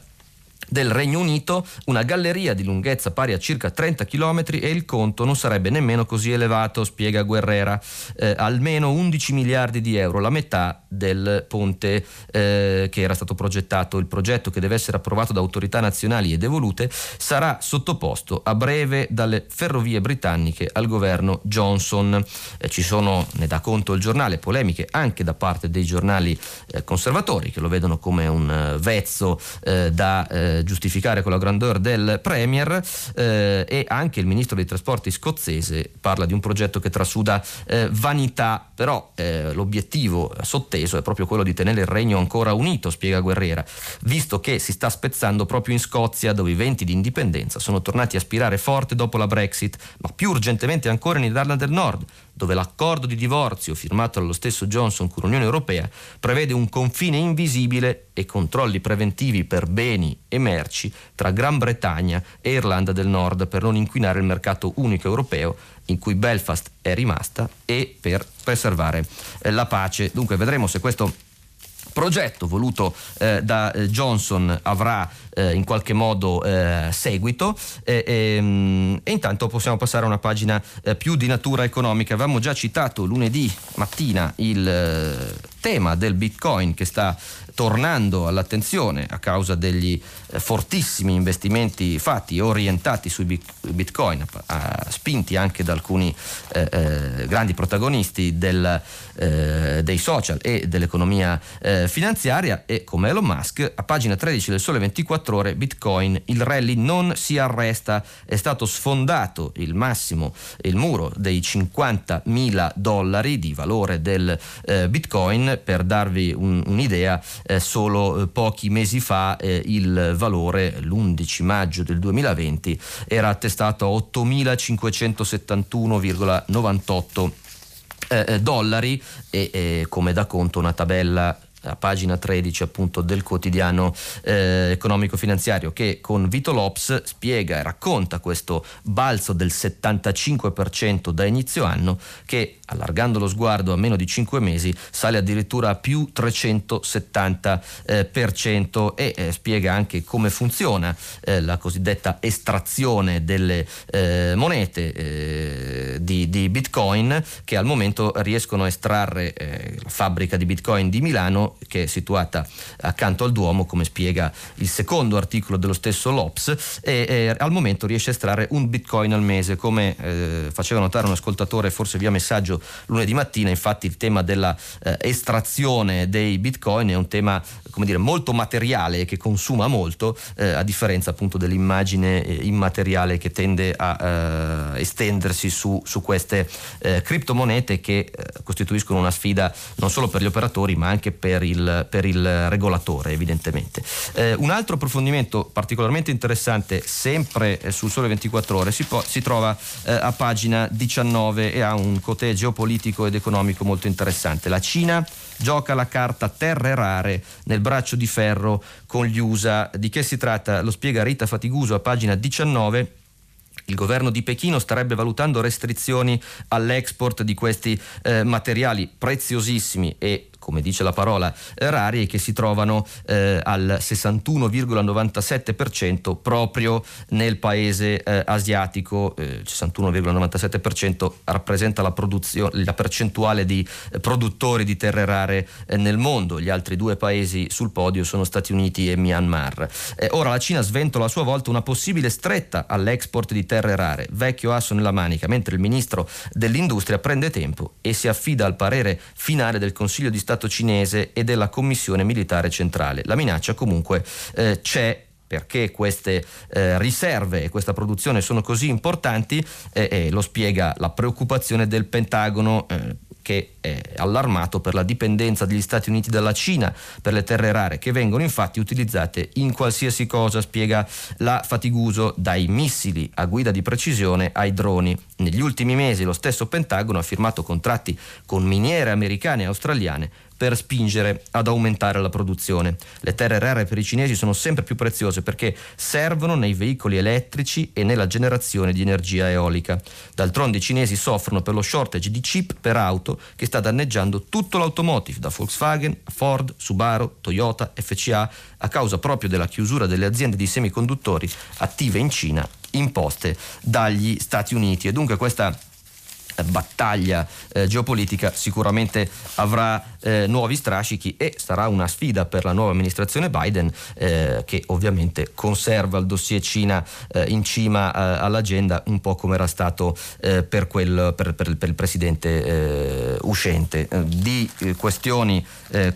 del Regno Unito, una galleria di lunghezza pari a circa 30 km e il conto non sarebbe nemmeno così elevato, spiega Guerrera, eh, almeno 11 miliardi di euro, la metà del ponte eh, che era stato progettato. Il progetto che deve essere approvato da autorità nazionali ed evolute sarà sottoposto a breve dalle ferrovie britanniche al governo Johnson. Eh, ci sono, ne dà conto il giornale, polemiche anche da parte dei giornali eh, conservatori che lo vedono come un eh, vezzo eh, giustificare con la grandeur del Premier eh, e anche il ministro dei trasporti scozzese parla di un progetto che trasuda eh, vanità, però eh, l'obiettivo sotteso è proprio quello di tenere il regno ancora unito, spiega Guerrera, visto che si sta spezzando proprio in Scozia dove i venti di indipendenza sono tornati a spirare forte dopo la Brexit, ma più urgentemente ancora in Irlanda del Nord, dove l'accordo di divorzio firmato dallo stesso Johnson con l'Unione Europea prevede un confine invisibile e controlli preventivi per beni e merci tra Gran Bretagna e Irlanda del Nord per non inquinare il mercato unico europeo in cui Belfast è rimasta e per preservare la pace. Dunque vedremo se questo progetto voluto eh, da eh, Johnson avrà eh, in qualche modo eh, seguito e, e, e, intanto possiamo passare a una pagina eh, più di natura economica. Avevamo già citato lunedì mattina il eh, tema del Bitcoin che sta tornando all'attenzione a causa degli eh, fortissimi investimenti fatti orientati sui bitcoin, spinti anche da alcuni eh, eh, grandi protagonisti del, dei social e dell'economia finanziaria e come Elon Musk a pagina 13 del Sole 24 ore bitcoin il rally non si arresta. È stato sfondato il massimo il muro dei 50 mila dollari di valore del bitcoin. Per darvi un, un'idea eh, solo eh, pochi mesi fa eh, il valore, l'11 maggio del 2020, era attestato a 8.571,98 eh, eh, dollari e come da conto una tabella a pagina 13 appunto del quotidiano eh, economico-finanziario che con Vito Lops spiega e racconta questo balzo del 75% da inizio anno che allargando lo sguardo a meno di 5 mesi sale addirittura a più 370% eh, e eh, spiega anche come funziona eh, la cosiddetta estrazione delle eh, monete eh, di, di, Bitcoin che al momento riescono a estrarre la fabbrica di Bitcoin di Milano che è situata accanto al Duomo, come spiega il secondo articolo dello stesso Lops, e, e al momento riesce a estrarre un bitcoin al mese, come eh, faceva notare un ascoltatore forse via messaggio lunedì mattina, infatti il tema della eh, estrazione dei bitcoin è un tema come dire, molto materiale che consuma molto, eh, a differenza appunto dell'immagine eh, immateriale che tende a eh, estendersi su, su queste eh, criptomonete che costituiscono una sfida non solo per gli operatori ma anche per il, per il regolatore evidentemente. Eh, un altro approfondimento particolarmente interessante sempre eh, sul Sole 24 ore si, po- si trova eh, a pagina 19 e ha un cotè geopolitico ed economico molto interessante. La Cina gioca la carta terre rare nel braccio di ferro con gli USA. Di che si tratta? Lo spiega Rita Fatiguso a pagina 19 il governo di Pechino starebbe valutando restrizioni all'export di questi eh, materiali preziosissimi e come dice la parola, rari e che si trovano eh, al 61,97% proprio nel paese eh, asiatico. Eh, 61,97% rappresenta la, la percentuale di eh, produttori di terre rare eh, nel mondo. Gli altri due paesi sul podio sono Stati Uniti e Myanmar. Eh, ora la Cina sventola a sua volta una possibile stretta all'export di terre rare, vecchio asso nella manica, mentre il ministro dell'industria prende tempo e si affida al parere finale del Consiglio di Stato cinese e della Commissione Militare Centrale. La minaccia comunque eh, c'è perché queste eh, riserve e questa produzione sono così importanti eh, eh, lo spiega la preoccupazione del Pentagono eh, che è allarmato per la dipendenza degli Stati Uniti dalla Cina per le terre rare che vengono infatti utilizzate in qualsiasi cosa, spiega la Fatiguso, dai missili a guida di precisione ai droni. Negli ultimi mesi lo stesso Pentagono ha firmato contratti con miniere americane e australiane per spingere ad aumentare la produzione. Le terre rare per i cinesi sono sempre più preziose perché servono nei veicoli elettrici e nella generazione di energia eolica. D'altronde i cinesi soffrono per lo shortage di chip per auto che sta danneggiando tutto l'automotive, da Volkswagen, Ford, Subaru, Toyota, FCA, a causa proprio della chiusura delle aziende di semiconduttori attive in Cina imposte dagli Stati Uniti. E dunque questa battaglia eh, geopolitica sicuramente avrà eh, nuovi strascichi e sarà una sfida per la nuova amministrazione Biden eh, che ovviamente conserva il dossier Cina eh, in cima eh, all'agenda un po' come era stato eh, per, quel, per, per, per, il presidente uscente. di questioni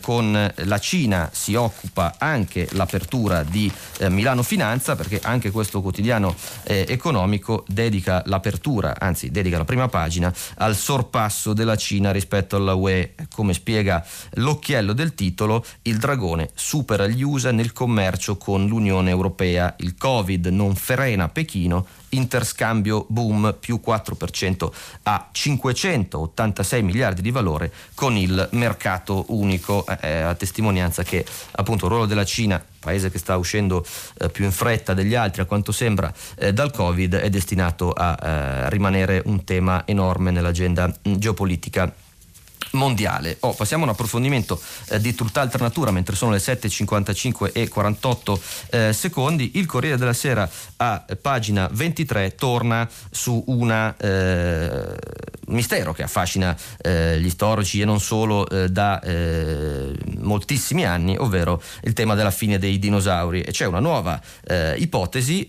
con la Cina si occupa anche l'apertura di Milano Finanza perché anche questo quotidiano economico dedica l'apertura, anzi dedica la prima pagina al sorpasso della Cina rispetto alla UE. Come spiega l'occhiello del titolo, il dragone supera gli USA nel commercio con l'Unione Europea. Il Covid non frena Pechino interscambio boom più 4% a 586 miliardi di valore con il mercato unico, eh, a testimonianza che appunto il ruolo della Cina paese che sta uscendo eh, più in fretta degli altri, a quanto sembra, eh, dal Covid, è destinato a eh, rimanere un tema enorme nell'agenda mh, geopolitica mondiale. Oh, passiamo a un approfondimento eh, di tutt'altra natura, mentre sono le 7.55 e 48 eh, secondi. Il Corriere della Sera a pagina 23 torna su un eh, mistero che affascina eh, gli storici e non solo eh, da moltissimi anni, ovvero il tema della fine dei dinosauri. E c'è una nuova ipotesi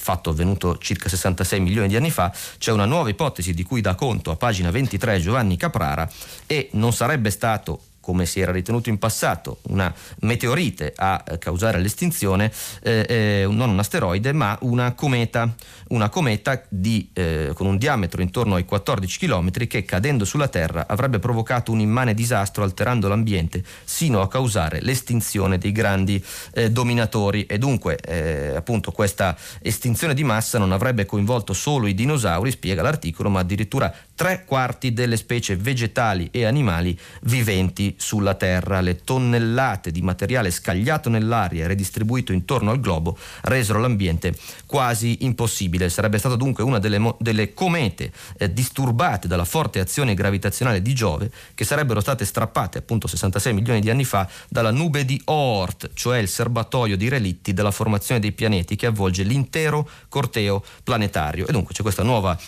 fatto avvenuto circa 66 milioni di anni fa, c'è una nuova ipotesi di cui dà conto a pagina 23 Giovanni Caprara e non sarebbe stato come si era ritenuto in passato, una meteorite a causare l'estinzione, eh, eh, non un asteroide, ma una cometa, una cometa di, eh, con un diametro intorno ai 14 km che cadendo sulla Terra avrebbe provocato un immane disastro alterando l'ambiente sino a causare l'estinzione dei grandi eh, dominatori. E dunque eh, appunto questa estinzione di massa non avrebbe coinvolto solo i dinosauri, spiega l'articolo, ma addirittura tre quarti delle specie vegetali e animali viventi sulla Terra. Le tonnellate di materiale scagliato nell'aria e redistribuito intorno al globo resero l'ambiente quasi impossibile. Sarebbe stata dunque una delle, mo- delle comete eh, disturbate dalla forte azione gravitazionale di Giove che sarebbero state strappate appunto 66 milioni di anni fa dalla nube di Oort, cioè il serbatoio di relitti della formazione dei pianeti che avvolge l'intero corteo planetario. E dunque c'è questa nuova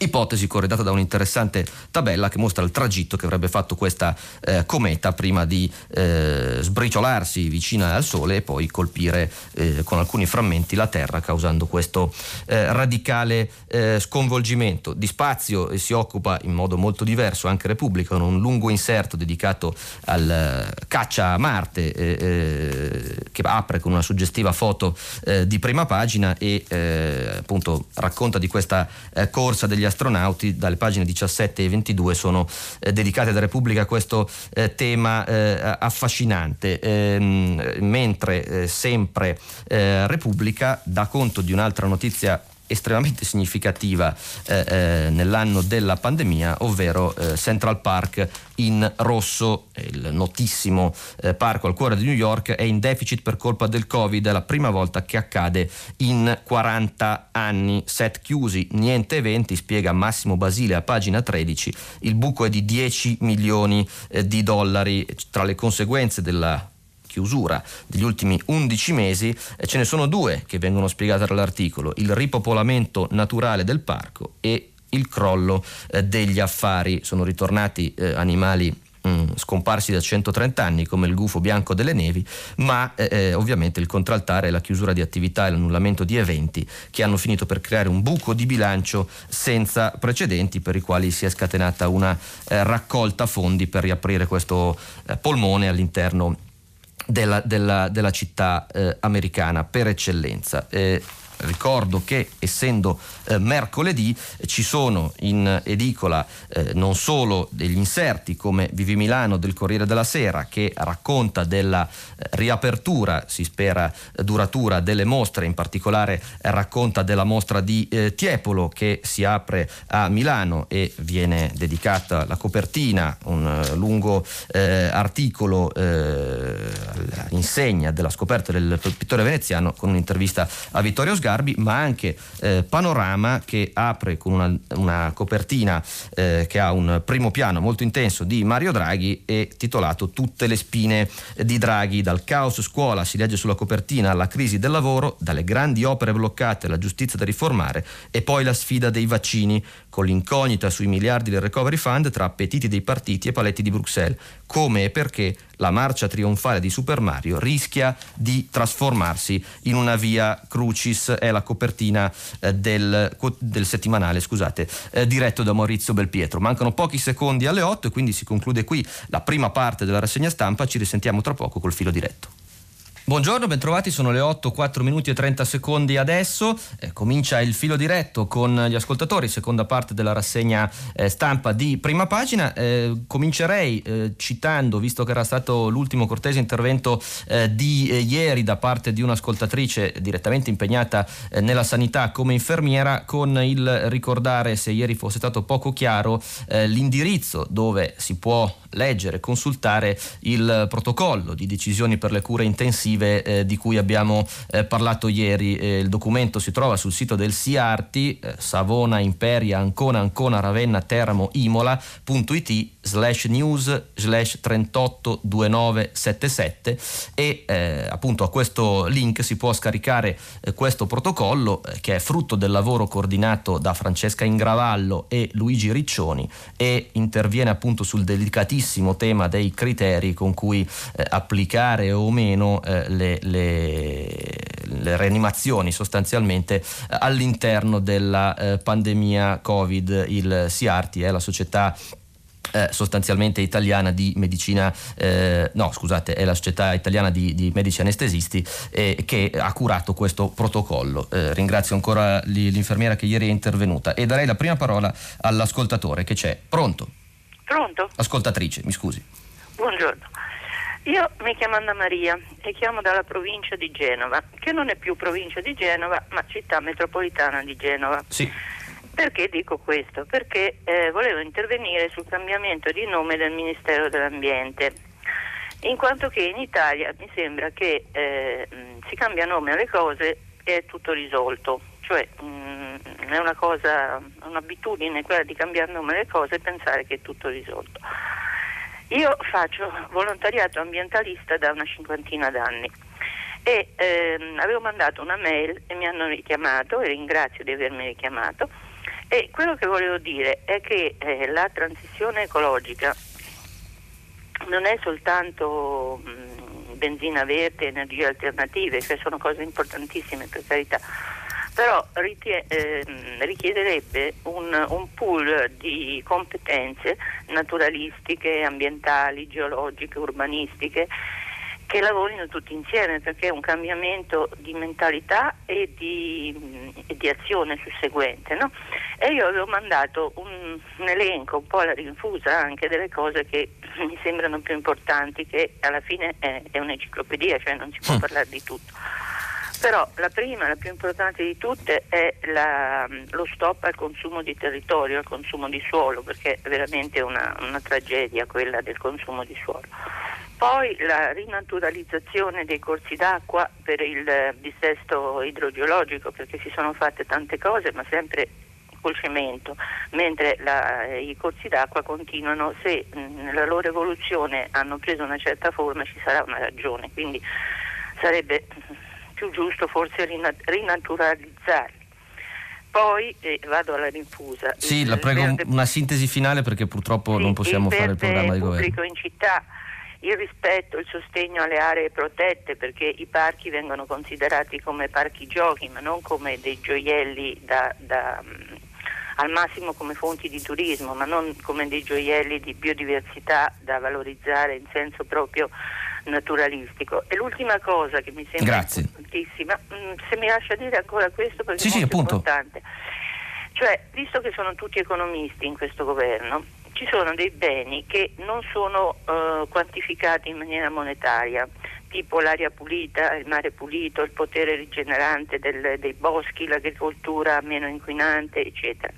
Ipotesi corredata da un'interessante tabella che mostra il tragitto che avrebbe fatto questa eh, cometa prima di eh, sbriciolarsi vicina al Sole e poi colpire eh, con alcuni frammenti la Terra causando questo eh, radicale eh, sconvolgimento. Di spazio si occupa in modo molto diverso anche Repubblica con un lungo inserto dedicato al eh, caccia a Marte che apre con una suggestiva foto di prima pagina e appunto racconta di questa corsa degli astronauti, dalle pagine 17 e 22 sono eh, dedicate da Repubblica a questo eh, tema eh, affascinante, ehm, mentre eh, sempre eh, Repubblica dà conto di un'altra notizia estremamente significativa eh, eh, nell'anno della pandemia, ovvero eh, Central Park in rosso, il notissimo eh, parco al cuore di New York, è in deficit per colpa del Covid, è la prima volta che accade in 40 anni. Set chiusi, niente eventi, spiega Massimo Basile a pagina 13, il buco è di 10 milioni di dollari. Tra le conseguenze della chiusura degli ultimi 11 mesi, ce ne sono due che vengono spiegate dall'articolo, il ripopolamento naturale del parco e il crollo eh, degli affari. Sono ritornati eh, animali mm, scomparsi da 130 anni come il gufo bianco delle nevi, ma eh, eh, ovviamente il contraltare la chiusura di attività e l'annullamento di eventi che hanno finito per creare un buco di bilancio senza precedenti per i quali si è scatenata una eh, raccolta fondi per riaprire questo eh, polmone all'interno della, della, della città eh, americana per eccellenza. Eh, ricordo che essendo eh, mercoledì ci sono in edicola eh, non solo degli inserti come Vivi Milano del Corriere della Sera che racconta della eh, riapertura, si spera duratura, delle mostre, in particolare eh, racconta della mostra di eh, Tiepolo che si apre a Milano e viene dedicata la copertina, un eh, lungo articolo all'insegna della scoperta del pittore veneziano con un'intervista a Vittorio Sgarbi Sgarbi, ma anche eh, Panorama che apre con una, una copertina eh, che ha un primo piano molto intenso di Mario Draghi e titolato Tutte le spine di Draghi, dal caos scuola si legge sulla copertina alla crisi del lavoro, dalle grandi opere bloccate alla giustizia da riformare e poi la sfida dei vaccini con l'incognita sui miliardi del recovery fund tra appetiti dei partiti e paletti di Bruxelles, come e perché la marcia trionfale di Super Mario rischia di trasformarsi in una via crucis, è la copertina eh, del, del, settimanale scusate, eh, diretto da Maurizio Belpietro. Mancano pochi secondi alle 8 e quindi si conclude qui la prima parte della rassegna stampa, ci risentiamo tra poco col filo diretto. Buongiorno, bentrovati, sono le 8, 4 minuti e 30 secondi adesso. Eh, comincia il filo diretto con gli ascoltatori, seconda parte della rassegna eh, stampa di prima pagina. Eh, comincerei eh, citando, visto che era stato l'ultimo cortese intervento eh, di eh, ieri da parte di un'ascoltatrice direttamente impegnata nella sanità come infermiera, con il ricordare, se ieri fosse stato poco chiaro, l'indirizzo dove si può leggere, consultare il protocollo di decisioni per le cure intensive eh, di cui abbiamo eh, parlato ieri. Eh, il documento si trova sul sito del SIARTI, eh, Savona, Imperia, Ancona, Ancona, Ravenna, Teramo, Imola.it slash news slash 382977 e eh, appunto a questo link si può scaricare eh, questo protocollo che è frutto del lavoro coordinato da Francesca Ingravallo e Luigi Riccioni e interviene appunto sul delicatissimo tema dei criteri con cui eh, applicare o meno eh, le, le, le, rianimazioni sostanzialmente eh, all'interno della eh, pandemia Covid. Il SIARTI è la società eh, sostanzialmente italiana di medicina, eh, no scusate, è la società italiana di, di medici anestesisti eh, che ha curato questo protocollo. Eh, ringrazio ancora l'infermiera che ieri è intervenuta e darei la prima parola all'ascoltatore che c'è. Pronto? Pronto? Ascoltatrice, mi scusi. Buongiorno. Io mi chiamo Anna Maria e chiamo dalla provincia di Genova, che non è più provincia di Genova, ma città metropolitana di Genova. Sì. Perché dico questo? Perché eh, volevo intervenire sul cambiamento di nome del Ministero dell'Ambiente, in quanto che in Italia mi sembra che eh, si cambia nome alle cose e è tutto risolto, cioè mh, è una cosa, un'abitudine quella di cambiare nome alle cose e pensare che è tutto risolto. Io faccio volontariato ambientalista da una cinquantina d'anni e ehm, avevo mandato una mail e mi hanno richiamato e ringrazio di avermi richiamato e quello che volevo dire è che eh, la transizione ecologica non è soltanto mh, benzina verde, energie alternative, che sono cose importantissime per carità, però ritie- eh, richiederebbe un, un, pool di competenze naturalistiche, ambientali, geologiche, urbanistiche che lavorino tutti insieme perché è un cambiamento di mentalità e di, e di azione susseguente. No? E io avevo mandato un, un, elenco un po' alla rinfusa anche delle cose che mi sembrano più importanti, che alla fine è, è un'enciclopedia, cioè non si può mm. parlare di tutto. Però la prima, la più importante di tutte, è la, lo stop al consumo di territorio, al consumo di suolo, perché è veramente una, una tragedia quella del consumo di suolo. Poi la rinaturalizzazione dei corsi d'acqua per il dissesto idrogeologico, perché si sono fatte tante cose, ma sempre col cemento, mentre la, i corsi d'acqua continuano, se nella loro evoluzione hanno preso una certa forma ci sarà una ragione, quindi sarebbe più giusto forse rinaturalizzarli. Poi eh, vado alla rinfusa. Sì, la prego verde... una sintesi finale perché purtroppo sì, non possiamo il fare il programma di governo. pubblico in città il rispetto, il sostegno alle aree protette perché i parchi vengono considerati come parchi giochi ma non come dei gioielli da, da, mm, al massimo come fonti di turismo ma non come dei gioielli di biodiversità da valorizzare in senso proprio naturalistico. E l'ultima cosa che mi sembra Grazie. importantissima, mm, se mi lascia dire ancora questo perché sì, è molto sì, importante, cioè visto che sono tutti economisti in questo governo, ci sono dei beni che non sono uh, quantificati in maniera monetaria, tipo l'aria pulita, il mare pulito, il potere rigenerante del, dei boschi, l'agricoltura meno inquinante, eccetera.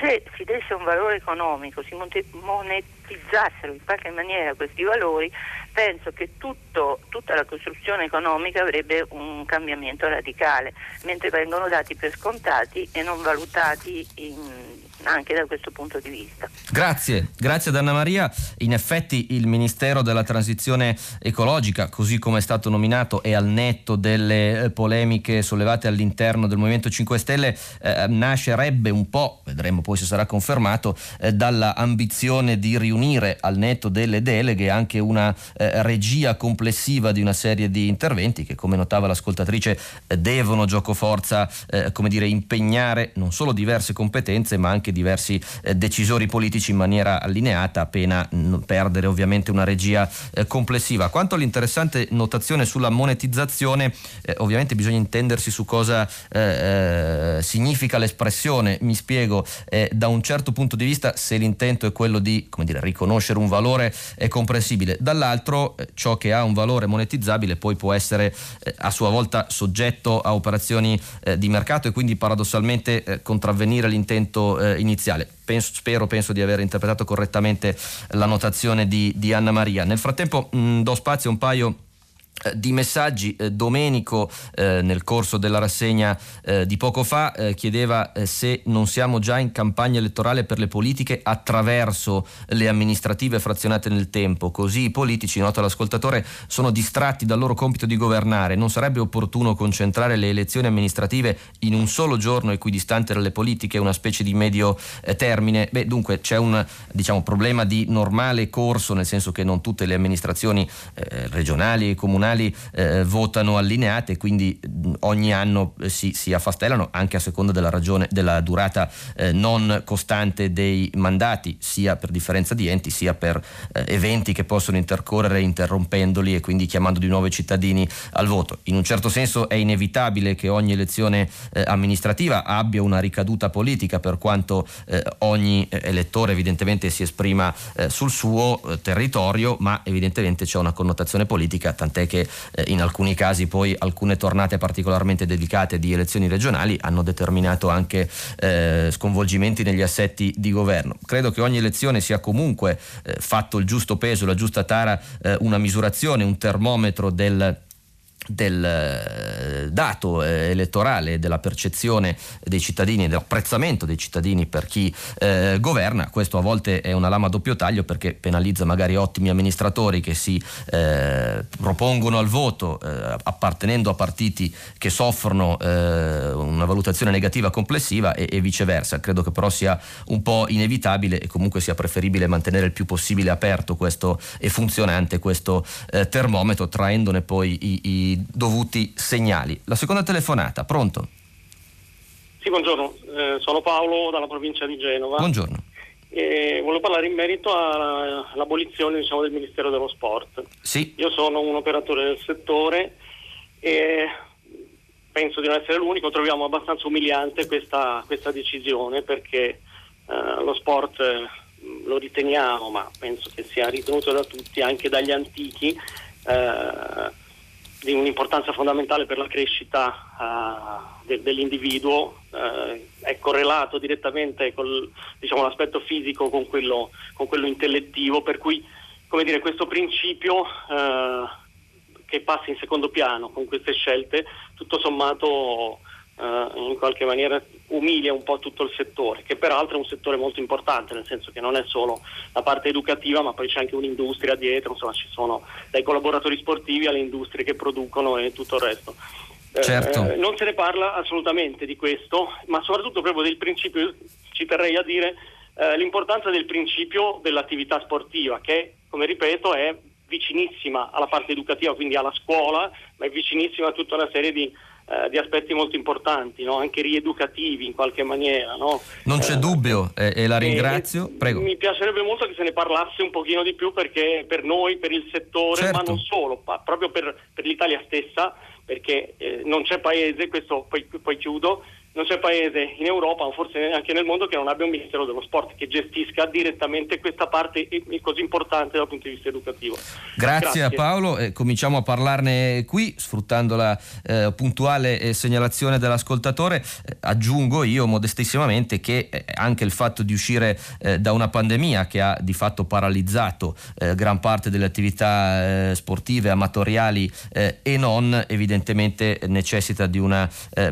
Se si desse un valore economico, si monetizzassero in qualche maniera questi valori, penso che tutto, tutta la costruzione economica avrebbe un cambiamento radicale, mentre vengono dati per scontati e non valutati in, anche da questo punto di vista. Grazie, grazie ad Anna Maria. In effetti il Ministero della Transizione Ecologica, così come è stato nominato e al netto delle eh, polemiche sollevate all'interno del Movimento 5 Stelle, eh, nascerebbe un po', vedremo poi se sarà confermato, eh, dalla ambizione di riunire al netto delle deleghe anche una eh, regia complessiva di una serie di interventi che, come notava l'ascoltatrice, eh, devono gioco forza, eh, come dire, impegnare non solo diverse competenze ma anche diversi eh, decisori politici in maniera allineata, appena perdere ovviamente una regia eh, complessiva. Quanto all'interessante notazione sulla monetizzazione, eh, ovviamente bisogna intendersi su cosa eh, eh, significa l'espressione. Mi spiego, eh, da un certo punto di vista, se l'intento è quello di dire, riconoscere un valore è comprensibile, dall'altro ciò che ha un valore monetizzabile poi può essere a sua volta soggetto a operazioni di mercato e quindi paradossalmente contravvenire l'intento iniziale. Penso, spero, penso di aver interpretato correttamente la notazione di, di Anna Maria. Nel frattempo mh, do spazio a un paio di messaggi. Eh, Domenico eh, nel corso della rassegna eh, di poco fa eh, chiedeva eh, se non siamo già in campagna elettorale per le politiche attraverso le amministrative frazionate nel tempo, così i politici, nota l'ascoltatore, sono distratti dal loro compito di governare. Non sarebbe opportuno concentrare le elezioni amministrative in un solo giorno equidistante dalle politiche, una specie di medio termine? Beh, dunque c'è un diciamo, problema di normale corso, nel senso che non tutte le amministrazioni regionali e comunali comunali eh, votano allineate, quindi ogni anno eh, si, si, affastellano anche a seconda della, ragione, della durata eh, non costante dei mandati, sia per differenza di enti, sia per eh, eventi che possono intercorrere interrompendoli e quindi chiamando di nuovo i cittadini al voto. In un certo senso è inevitabile che ogni elezione eh, amministrativa abbia una ricaduta politica per quanto eh, ogni elettore evidentemente si esprima sul suo territorio, ma evidentemente c'è una connotazione politica, tant'è che eh, in alcuni casi poi alcune tornate particolarmente dedicate di elezioni regionali hanno determinato anche eh, sconvolgimenti negli assetti di governo. Credo che ogni elezione sia comunque eh, fatto il giusto peso, la giusta tara, eh, una misurazione, un termometro del del eh, dato eh, elettorale, della percezione dei cittadini, dell'apprezzamento dei cittadini per chi eh, governa, questo a volte è una lama a doppio taglio perché penalizza magari ottimi amministratori che si eh, propongono al voto eh, appartenendo a partiti che soffrono eh, una valutazione negativa complessiva e, e, viceversa. Credo che però sia un po' inevitabile e comunque sia preferibile mantenere il più possibile aperto questo, e funzionante questo termometro, traendone poi i, i dovuti segnali. La seconda telefonata, pronto? Sì, buongiorno, eh, sono Paolo dalla provincia di Genova. Buongiorno. E volevo parlare in merito all'abolizione diciamo, del Ministero dello Sport. Sì. Io sono un operatore del settore e penso di non essere l'unico, troviamo abbastanza umiliante questa, questa decisione perché eh, lo sport eh, lo riteniamo, ma penso che sia ritenuto da tutti, anche dagli antichi, eh, di un'importanza fondamentale per la crescita uh, de- dell'individuo, uh, è correlato direttamente con diciamo, l'aspetto fisico con quello, con quello, intellettivo, per cui dire, questo principio uh, che passa in secondo piano con queste scelte, tutto sommato in qualche maniera umilia un po' tutto il settore, che peraltro è un settore molto importante, nel senso che non è solo la parte educativa, ma poi c'è anche un'industria dietro, insomma ci sono dai collaboratori sportivi alle industrie che producono e tutto il resto. Eh, certo. Eh, non se ne parla assolutamente di questo, ma soprattutto proprio del principio, ci terrei a dire, eh, l'importanza del principio dell'attività sportiva, che come ripeto è vicinissima alla parte educativa, quindi alla scuola, ma è vicinissima a tutta una serie di eh, di aspetti molto importanti, no? anche rieducativi in qualche maniera. No? Non c'è eh, dubbio eh, e la ringrazio. Prego. Mi piacerebbe molto che se ne parlasse un pochino di più perché per noi, per il settore, certo. ma non solo, pa- proprio per, per, l'Italia stessa, perché eh, non c'è paese, questo poi, poi chiudo, non c'è paese in Europa o forse anche nel mondo che non abbia un Ministero dello Sport che gestisca direttamente questa parte così importante dal punto di vista educativo. Grazie, Grazie. a Paolo, eh, cominciamo a parlarne qui sfruttando la eh, puntuale eh, segnalazione dell'ascoltatore. Eh, aggiungo io modestissimamente che eh, anche il fatto di uscire da una pandemia che ha di fatto paralizzato gran parte delle attività sportive, amatoriali e non, evidentemente necessita di una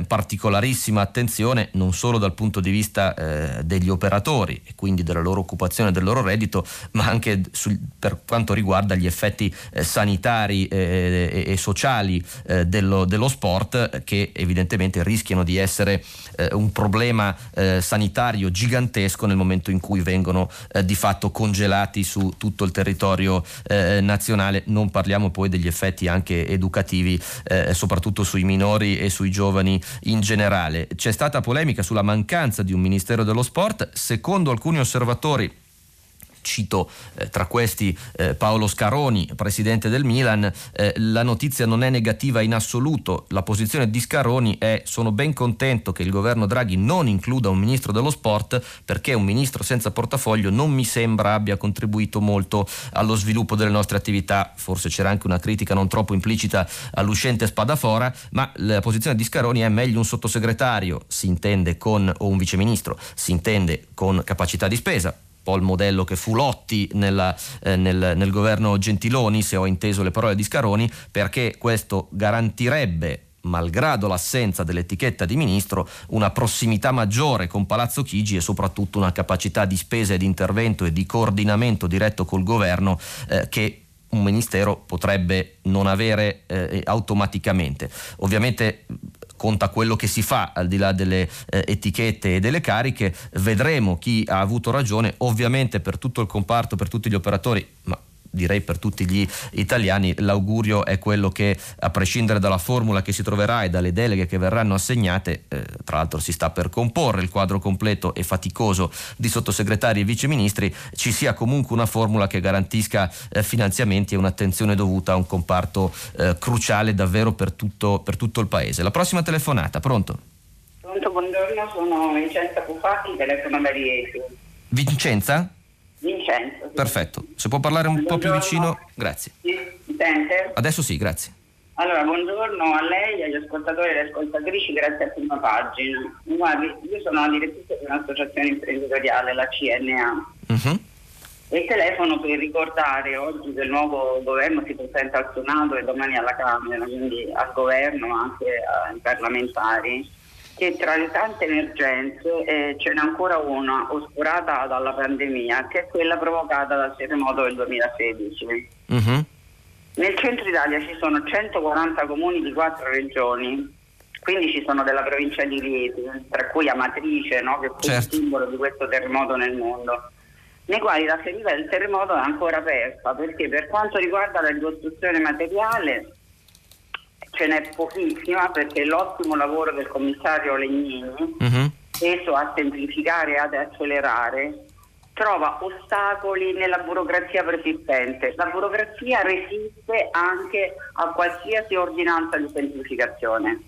particolarissima attenzione non solo dal punto di vista eh, degli operatori e quindi della loro occupazione e del loro reddito, ma anche sul, per quanto riguarda gli effetti eh, sanitari eh, e, e, sociali eh, dello, dello, sport che evidentemente rischiano di essere eh, un problema sanitario gigantesco nel momento in cui vengono di fatto congelati su tutto il territorio nazionale. Non parliamo poi degli effetti anche educativi, soprattutto sui minori e sui giovani in generale c'è stata polemica sulla mancanza di un Ministero dello Sport. Secondo alcuni osservatori cito eh, tra questi eh, Paolo Scaroni, presidente del Milan, eh, la notizia non è negativa in assoluto, la posizione di Scaroni è sono ben contento che il governo Draghi non includa un ministro dello sport perché un ministro senza portafoglio non mi sembra abbia contribuito molto allo sviluppo delle nostre attività, forse c'era anche una critica non troppo implicita all'uscente Spadafora, ma la posizione di Scaroni è meglio un sottosegretario, si intende con, o un viceministro, si intende con capacità di spesa, il modello che fu Lotti nella, eh, nel, nel governo Gentiloni, se ho inteso le parole di Scaroni, perché questo garantirebbe malgrado l'assenza dell'etichetta di ministro, una prossimità maggiore con Palazzo Chigi e soprattutto una capacità di spesa e di intervento e di coordinamento diretto col governo eh, che un ministero potrebbe non avere eh, automaticamente. Ovviamente conta quello che si fa al di là delle eh, etichette e delle cariche, vedremo chi ha avuto ragione, ovviamente per tutto il comparto, per tutti gli operatori, ma direi per tutti gli italiani l'augurio è quello che a prescindere dalla formula che si troverà e dalle deleghe che verranno assegnate eh, tra l'altro si sta per comporre il quadro completo e faticoso di sottosegretari e viceministri ci sia comunque una formula che garantisca eh, finanziamenti e un'attenzione dovuta a un comparto eh, cruciale davvero per tutto, per tutto il paese la prossima telefonata pronto? Pronto buongiorno sono Vincenza Pufatti telefono da Rieti Vincenza? Vincenzo. Sì. Perfetto, se può parlare un buongiorno. po' più vicino, grazie. Sì, sente? Adesso sì, grazie. Allora, buongiorno a lei, agli ascoltatori e alle ascoltatrici, grazie a prima pagina. Guardi, io sono la direttrice di un'associazione imprenditoriale, la CNA. Uh-huh. E telefono per ricordare oggi che il nuovo governo si presenta al Senato e domani alla Camera, quindi al governo, anche ai parlamentari che tra le tante emergenze eh, ce n'è ancora una oscurata dalla pandemia, che è quella provocata dal terremoto del 2016. Uh-huh. Nel centro Italia ci sono 140 comuni di quattro regioni, quindi ci sono della provincia di Rieti, tra cui Amatrice, no, che fu certo. il simbolo di questo terremoto nel mondo, nei quali la ferita del terremoto è ancora aperta, perché per quanto riguarda la ricostruzione materiale ce n'è pochissima perché l'ottimo lavoro del commissario Legnini, uh-huh. teso a semplificare e ad accelerare, trova ostacoli nella burocrazia persistente. La burocrazia resiste anche a qualsiasi ordinanza di semplificazione.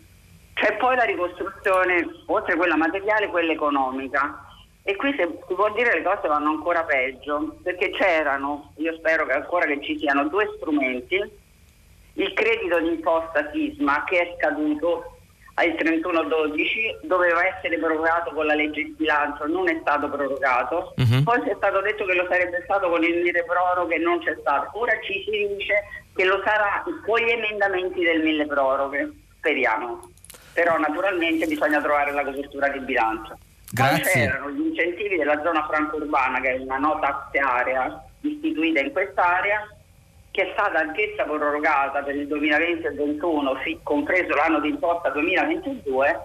C'è poi la ricostruzione, oltre a quella materiale, quella economica. E qui se si può dire le cose vanno ancora peggio, perché c'erano, io spero che ancora che ci siano due strumenti il credito d'imposta sisma che è scaduto al 31-12 doveva essere prorogato con la legge di bilancio, non è stato prorogato, uh-huh. poi è stato detto che lo sarebbe stato con il mille proroghe, non c'è stato, ora ci si dice che lo sarà con gli emendamenti del mille proroghe, speriamo, però naturalmente bisogna trovare la copertura di bilancio. Grazie. Poi c'erano gli incentivi della zona franco-urbana, che è una nota area istituita in quest'area, che è stata anch'essa prorogata per il 2020 e 2021, compreso l'anno di imposta 2022,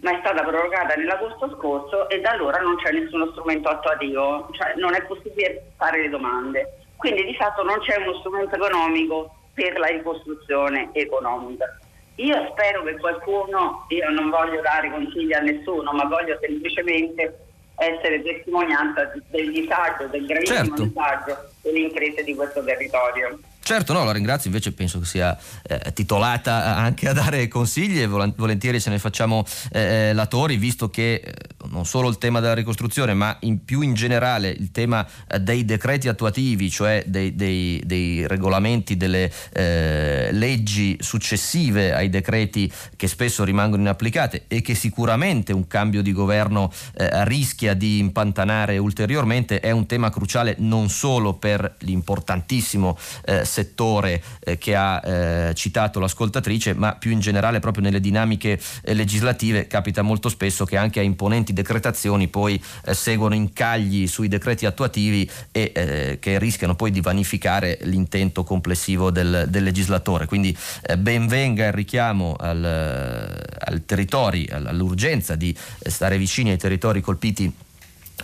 ma è stata prorogata nell'agosto scorso e da allora non c'è nessuno strumento attuativo, cioè non è possibile fare le domande. Quindi di fatto non c'è uno strumento economico per la ricostruzione economica. Io spero che qualcuno, io non voglio dare consigli a nessuno, ma voglio semplicemente essere testimonianza del disagio, del gravissimo certo. disagio delle imprese di questo territorio. Certo, no, la ringrazio, invece penso che sia eh, titolata anche a dare consigli e volentieri se ne facciamo eh, eh, latori, visto che eh, non solo il tema della ricostruzione, ma in più in generale il tema eh, dei decreti attuativi, cioè dei, dei, dei regolamenti, delle eh, leggi successive ai decreti che spesso rimangono inapplicate e che sicuramente un cambio di governo rischia di impantanare ulteriormente, è un tema cruciale non solo per l'importantissimo eh, settore eh, che ha eh, citato l'ascoltatrice, ma più in generale proprio nelle dinamiche eh, legislative capita molto spesso che anche a imponenti decretazioni poi seguono incagli sui decreti attuativi e che rischiano poi di vanificare l'intento complessivo del, del legislatore. Quindi ben venga il richiamo al, al territori, all'urgenza di stare vicini ai territori colpiti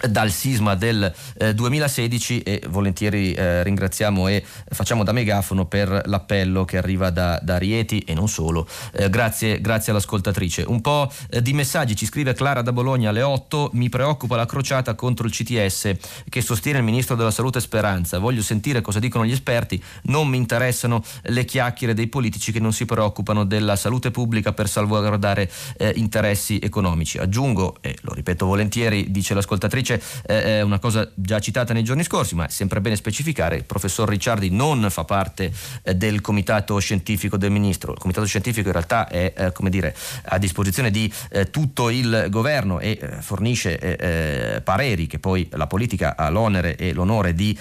dal sisma del eh, 2016 e volentieri eh, ringraziamo e facciamo da megafono per l'appello che arriva da, da Rieti e non solo. Eh, grazie, grazie, all'ascoltatrice. Un po' eh, di messaggi, ci scrive Clara da Bologna alle 8, mi preoccupa la crociata contro il CTS che sostiene il Ministro della Salute Speranza. Voglio sentire cosa dicono gli esperti, non mi interessano le chiacchiere dei politici che non si preoccupano della salute pubblica per salvaguardare eh, interessi economici. Aggiungo, e lo ripeto volentieri, dice l'ascoltatrice, invece eh, una cosa già citata nei giorni scorsi, ma è sempre bene specificare, il professor Ricciardi non fa parte eh, del comitato scientifico del ministro, il comitato scientifico in realtà è eh, come dire, a disposizione di eh, tutto il governo e eh, fornisce eh, pareri che poi la politica ha l'onere e l'onore di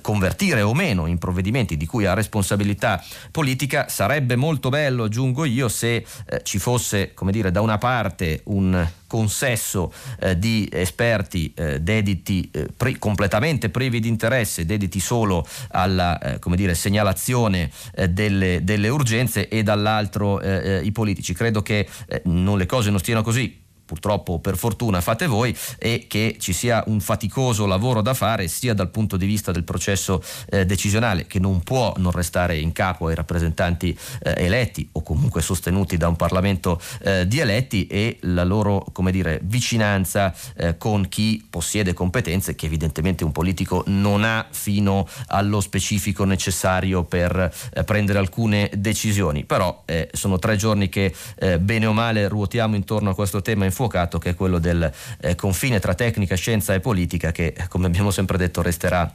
convertire o meno in provvedimenti di cui ha responsabilità politica, sarebbe molto bello, aggiungo io, se ci fosse come dire, da una parte un consesso eh, di esperti eh, dediti eh, pri- completamente privi di interesse, dediti solo alla eh, dire, segnalazione eh, delle, delle, urgenze e dall'altro eh, i politici. Credo che non le cose non stiano così purtroppo per fortuna fate voi e che ci sia un faticoso lavoro da fare sia dal punto di vista del processo eh, decisionale che non può non restare in capo ai rappresentanti eh, eletti o comunque sostenuti da un Parlamento eh, di eletti e la loro come dire, vicinanza eh, con chi possiede competenze che evidentemente un politico non ha fino allo specifico necessario per eh, prendere alcune decisioni. Però eh, sono tre giorni che bene o male ruotiamo intorno a questo tema in infuocato che è quello del eh, confine tra tecnica, scienza e politica che come abbiamo sempre detto resterà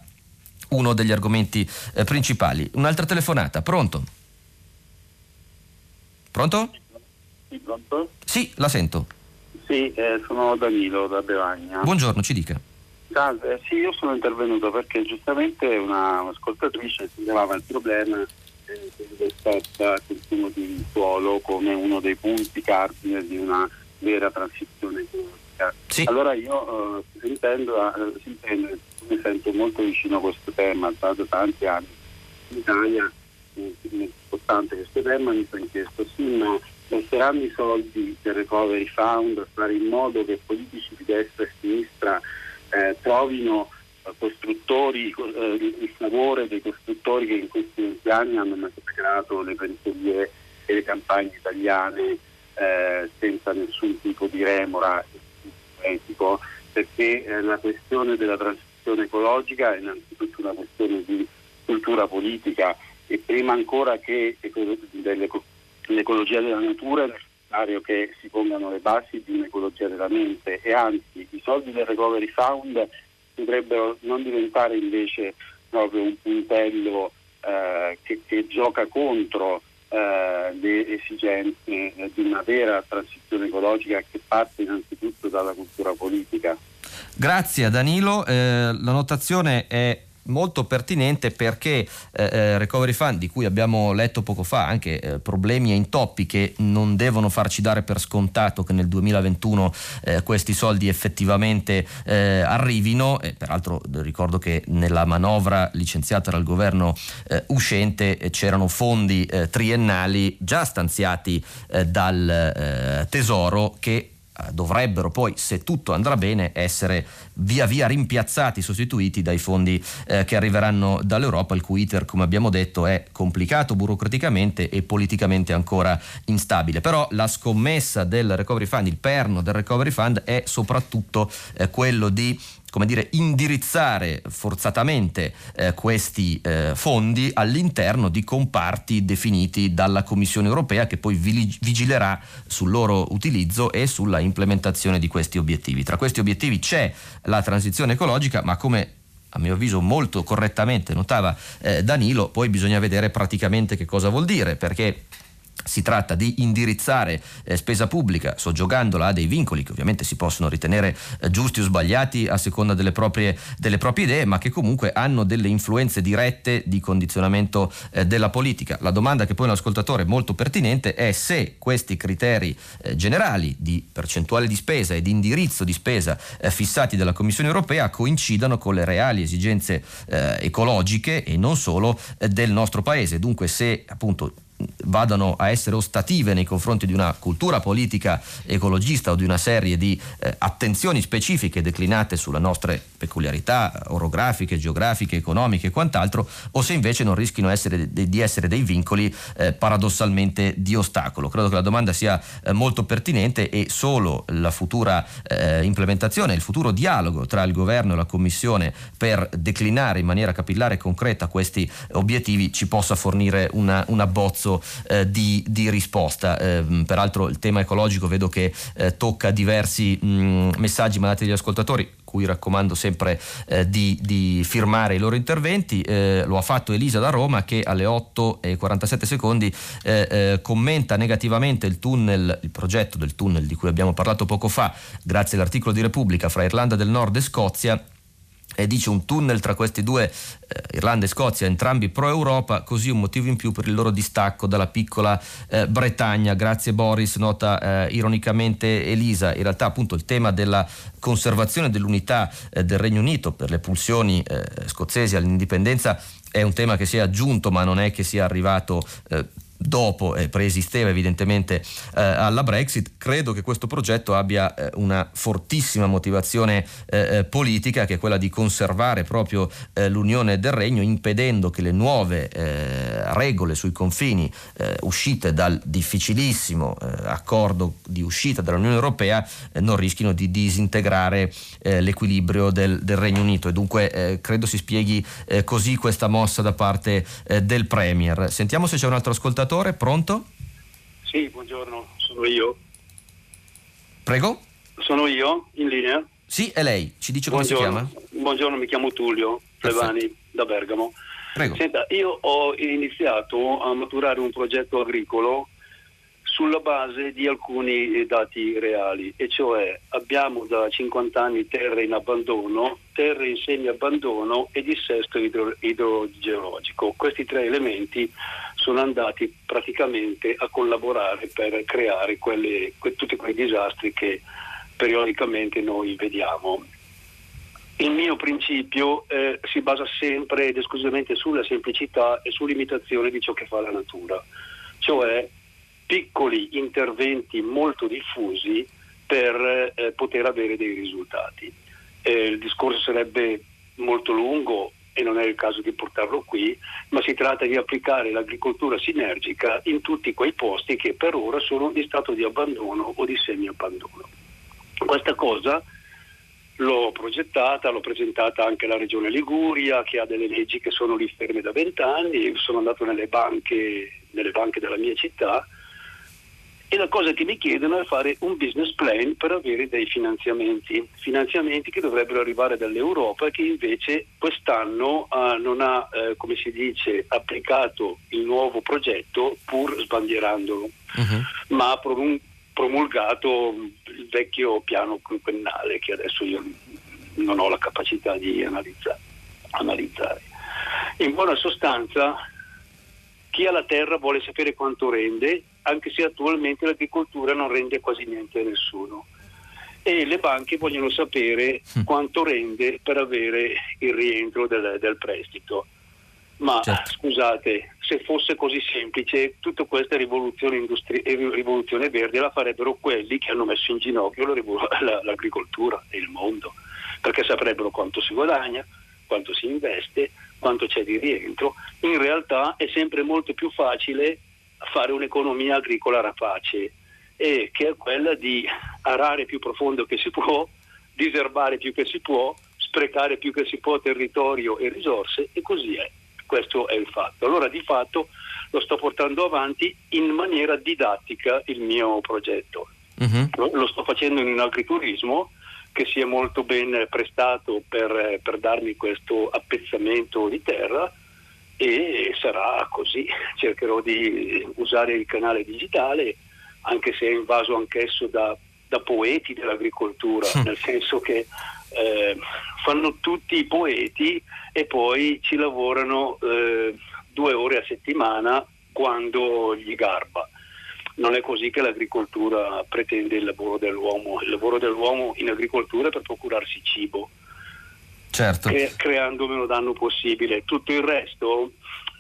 uno degli argomenti eh, principali. Un'altra telefonata, pronto? Pronto? Sì, pronto? Sì, la sento. Sì, eh, sono Danilo da Bevagna. Buongiorno, ci dica. Salve, sì, io sono intervenuto perché giustamente una ascoltatrice segnalava il problema del consumo di suolo come uno dei punti cardine di una vera transizione ecologica. Sì. Allora io eh, sentendo, eh, mi sento molto vicino a questo tema da tanti anni. In Italia eh, importante questo tema, mi sono chiesto sì ma basteranno i soldi del recovery fund a fare in modo che politici di destra e sinistra eh, trovino eh, costruttori, eh, il favore dei costruttori che in questi anni hanno massacrato le pensieri e le campagne italiane eh, senza nessun tipo di remora etico, perché eh, la questione della transizione ecologica è innanzitutto una questione di cultura politica e prima ancora che dell'ecologia della natura è necessario che si pongano le basi di un'ecologia della mente e anzi i soldi del Recovery Fund potrebbero non diventare invece proprio un puntello eh, che, che, gioca contro eh, le esigenze di una vera transizione ecologica che parte innanzitutto dalla cultura politica. Grazie Danilo, eh, la notazione è molto pertinente perché eh, eh, Recovery Fund di cui abbiamo letto poco fa anche eh, problemi e intoppi che non devono farci dare per scontato che nel 2021 eh, questi soldi effettivamente eh, arrivino e peraltro ricordo che nella manovra licenziata dal governo eh, uscente c'erano fondi triennali già stanziati dal Tesoro che dovrebbero poi, se tutto andrà bene, essere via via rimpiazzati, sostituiti dai fondi eh, che arriveranno dall'Europa, il cui iter, come abbiamo detto, è complicato burocraticamente e politicamente ancora instabile. Però la scommessa del Recovery Fund, il perno del Recovery Fund è soprattutto eh, quello di come dire, indirizzare forzatamente eh, questi eh, fondi all'interno di comparti definiti dalla Commissione europea che poi vigilerà sul loro utilizzo e sulla implementazione di questi obiettivi. Tra questi obiettivi c'è la transizione ecologica, ma come a mio avviso molto correttamente notava eh, Danilo, poi bisogna vedere praticamente che cosa vuol dire, perché si tratta di indirizzare eh, spesa pubblica soggiogandola a dei vincoli che ovviamente si possono ritenere eh, giusti o sbagliati a seconda delle proprie, delle proprie, idee, ma che comunque hanno delle influenze dirette di condizionamento eh, della politica. La domanda che pone l'ascoltatore molto pertinente è se questi criteri eh, generali di percentuale di spesa e di indirizzo di spesa eh, fissati dalla Commissione europea coincidano con le reali esigenze eh, ecologiche e non solo del nostro Paese. Dunque se appunto vadano a essere ostative nei confronti di una cultura politica ecologista o di una serie di eh, attenzioni specifiche declinate sulle nostre peculiarità orografiche, geografiche, economiche e quant'altro, o se invece non rischino essere di essere dei vincoli eh, paradossalmente di ostacolo. Credo che la domanda sia eh, molto pertinente e solo la futura eh, implementazione, il futuro dialogo tra il governo e la Commissione per declinare in maniera capillare e concreta questi obiettivi ci possa fornire una, un abbozzo senso eh, di, di, risposta. Eh, peraltro il tema ecologico vedo che eh, tocca diversi mh, messaggi mandati dagli ascoltatori cui raccomando sempre eh, di, di, firmare i loro interventi. Eh, lo ha fatto Elisa da Roma che alle 8 e 47 secondi eh, commenta negativamente il tunnel, il progetto del tunnel di cui abbiamo parlato poco fa, grazie all'articolo di Repubblica fra Irlanda del Nord e Scozia e dice un tunnel tra questi due, eh, Irlanda e Scozia, entrambi pro-Europa, così un motivo in più per il loro distacco dalla piccola eh, Bretagna. Grazie Boris, nota eh, ironicamente Elisa. In realtà appunto il tema della conservazione dell'unità eh, del Regno Unito per le pulsioni eh, scozzesi all'indipendenza è un tema che si è aggiunto ma non è che sia arrivato dopo eh, preesisteva evidentemente eh, alla Brexit, credo che questo progetto abbia eh, una fortissima motivazione eh, eh, politica che è quella di conservare proprio eh, l'Unione del Regno impedendo che le nuove regole sui confini uscite dal difficilissimo accordo di uscita dall'Unione Europea non rischino di disintegrare l'equilibrio del, del, Regno Unito e dunque credo si spieghi così questa mossa da parte del Premier. Sentiamo se c'è un altro ascoltatore ascoltatore, pronto? Sì, buongiorno, sono io. Prego? Sono io, in linea? Sì, è lei. Ci dice come buongiorno. si chiama? Buongiorno, mi chiamo Tullio Plevani da Bergamo. Prego. Senta, io ho iniziato a maturare un progetto agricolo sulla base di alcuni dati reali, e cioè abbiamo da 50 anni terre in abbandono, terre in semi-abbandono e dissesto idro- idrogeologico. Questi tre elementi sono andati praticamente a collaborare per creare quelle, que- tutti quei disastri che periodicamente noi vediamo. Il mio principio eh, si basa sempre ed esclusivamente sulla semplicità e sull'imitazione di ciò che fa la natura, cioè piccoli interventi molto diffusi per eh, poter avere dei risultati. Eh, il discorso sarebbe molto lungo e non è il caso di portarlo qui, ma si tratta di applicare l'agricoltura sinergica in tutti quei posti che per ora sono in stato di abbandono o di semi-abbandono. Questa cosa l'ho progettata, l'ho presentata anche alla Regione Liguria che ha delle leggi che sono lì ferme da vent'anni, sono andato nelle banche, nelle banche della mia città e la cosa che mi chiedono è fare un business plan per avere dei finanziamenti, finanziamenti che dovrebbero arrivare dall'Europa che invece quest'anno uh, non ha, uh, come si dice, applicato il nuovo progetto pur sbandierandolo, uh-huh. ma ha promulgato il vecchio piano quinquennale che adesso io non ho la capacità di analizza- analizzare. In buona sostanza, chi ha la terra vuole sapere quanto rende anche se attualmente l'agricoltura non rende quasi niente a nessuno. E le banche vogliono sapere mm. quanto rende per avere il rientro del, del prestito. Ma certo. scusate, se fosse così semplice, tutta questa rivoluzione, industri- rivoluzione verde la farebbero quelli che hanno messo in ginocchio la, l'agricoltura e il mondo, perché saprebbero quanto si guadagna, quanto si investe, quanto c'è di rientro. In realtà è sempre molto più facile fare un'economia agricola rapace, e che è quella di arare più profondo che si può, diserbare più che si può, sprecare più che si può territorio e risorse e così è. Questo è il fatto. Allora di fatto lo sto portando avanti in maniera didattica il mio progetto. Uh-huh. Lo sto facendo in un agriturismo che sia molto ben prestato per, per darmi questo appezzamento di terra e sarà così. Cercherò di usare il canale digitale, anche se è invaso anch'esso da, da poeti dell'agricoltura, nel senso che eh, fanno tutti i poeti e poi ci lavorano eh, due ore a settimana quando gli garba. Non è così che l'agricoltura pretende il lavoro dell'uomo. Il lavoro dell'uomo in agricoltura è per procurarsi cibo certo. cre- creando meno danno possibile. Tutto il resto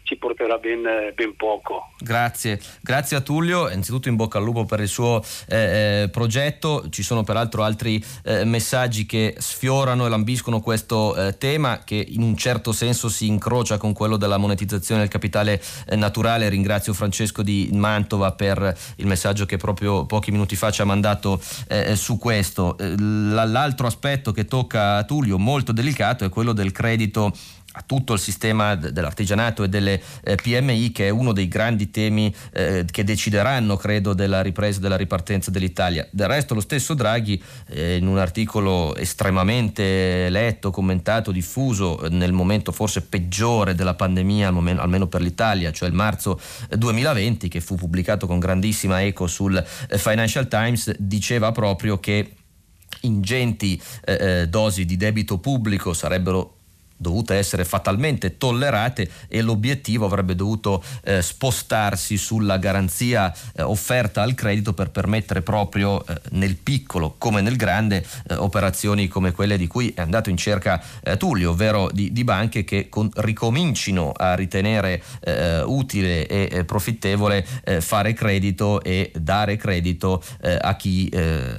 ci porterà ben, ben, poco. Grazie, grazie a Tullio, innanzitutto in bocca al lupo per il suo eh, eh, progetto, ci sono peraltro altri eh, messaggi che sfiorano e lambiscono questo eh, tema che in un certo senso si incrocia con quello della monetizzazione del capitale eh, naturale, ringrazio Francesco di Mantova per il messaggio che proprio pochi minuti fa ci ha mandato eh, su questo. l'altro aspetto che tocca a Tullio molto delicato è quello del credito a tutto il sistema dell'artigianato e delle eh, PMI che è uno dei grandi temi eh, che decideranno credo della ripresa e della ripartenza dell'Italia. Del resto lo stesso Draghi eh, in un articolo estremamente letto, commentato, diffuso nel momento forse peggiore della pandemia almeno, per l'Italia, cioè il marzo 2020 che fu pubblicato con grandissima eco sul Financial Times, diceva proprio che ingenti eh, dosi di debito pubblico sarebbero dovute essere fatalmente tollerate e l'obiettivo avrebbe dovuto eh, spostarsi sulla garanzia eh, offerta al credito per permettere proprio eh, nel piccolo come nel grande eh, operazioni come quelle di cui è andato in cerca eh, Tullio, ovvero di, di banche che con, ricomincino a ritenere eh, utile e profittevole fare credito e dare credito a chi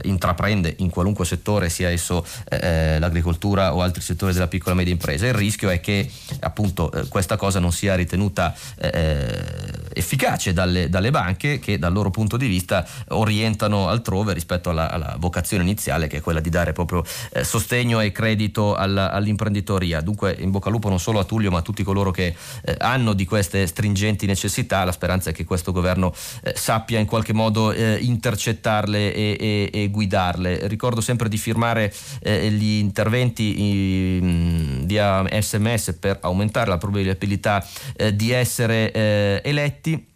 intraprende in qualunque settore, sia esso l'agricoltura o altri settori della piccola e media impresa il rischio è che appunto eh, questa cosa non sia ritenuta eh, efficace dalle, dalle, banche che dal loro punto di vista orientano altrove rispetto alla, alla vocazione iniziale che è quella di dare proprio eh, sostegno e credito alla, all'imprenditoria. Dunque in bocca al lupo non solo a Tullio ma a tutti coloro che eh, hanno di queste stringenti necessità, la speranza è che questo governo eh, sappia in qualche modo eh, intercettarle e, e, e, guidarle. Ricordo sempre di firmare gli interventi in, via sms per aumentare la probabilità eh, di essere eh, eletti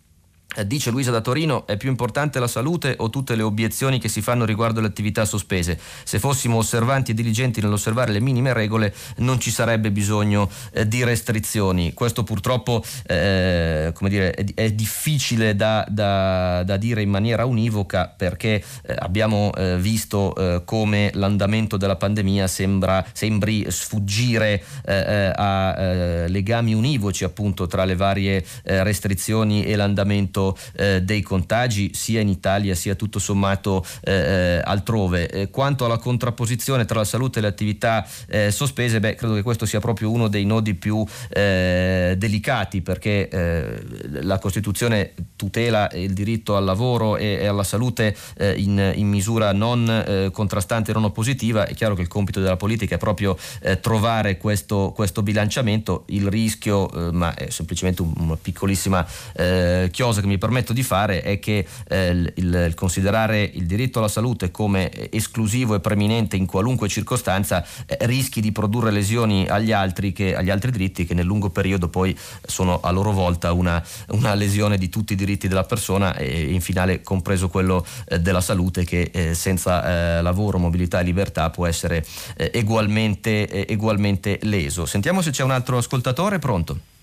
dice Luisa da Torino, è più importante la salute o tutte le obiezioni che si fanno riguardo le attività sospese? Se fossimo osservanti e diligenti nell'osservare le minime regole non ci sarebbe bisogno eh, di restrizioni. Questo purtroppo eh, dire, è, è, difficile da, da, da, dire in maniera univoca perché eh, abbiamo eh, visto eh, come l'andamento della pandemia sembra, sembri sfuggire a legami univoci appunto tra le varie restrizioni e l'andamento eh, dei contagi sia in Italia sia tutto sommato eh, eh altrove. Eh, quanto alla contrapposizione tra la salute e le attività eh, sospese, beh, credo che questo sia proprio uno dei nodi più delicati perché la Costituzione tutela il diritto al lavoro e, e alla salute in, in, misura non contrastante e non oppositiva. È chiaro che il compito della politica è proprio trovare questo, questo, bilanciamento. Il rischio, ma è semplicemente un, una piccolissima chiosa che mi mi permetto di fare è che eh, il, il, considerare il diritto alla salute come esclusivo e preminente in qualunque circostanza eh, rischi di produrre lesioni agli altri, che, agli altri, diritti che nel lungo periodo poi sono a loro volta una, una lesione di tutti i diritti della persona e in finale compreso quello eh, della salute che eh, senza eh, lavoro, mobilità e libertà può essere eh, ugualmente, ugualmente leso. Sentiamo se c'è un altro ascoltatore pronto.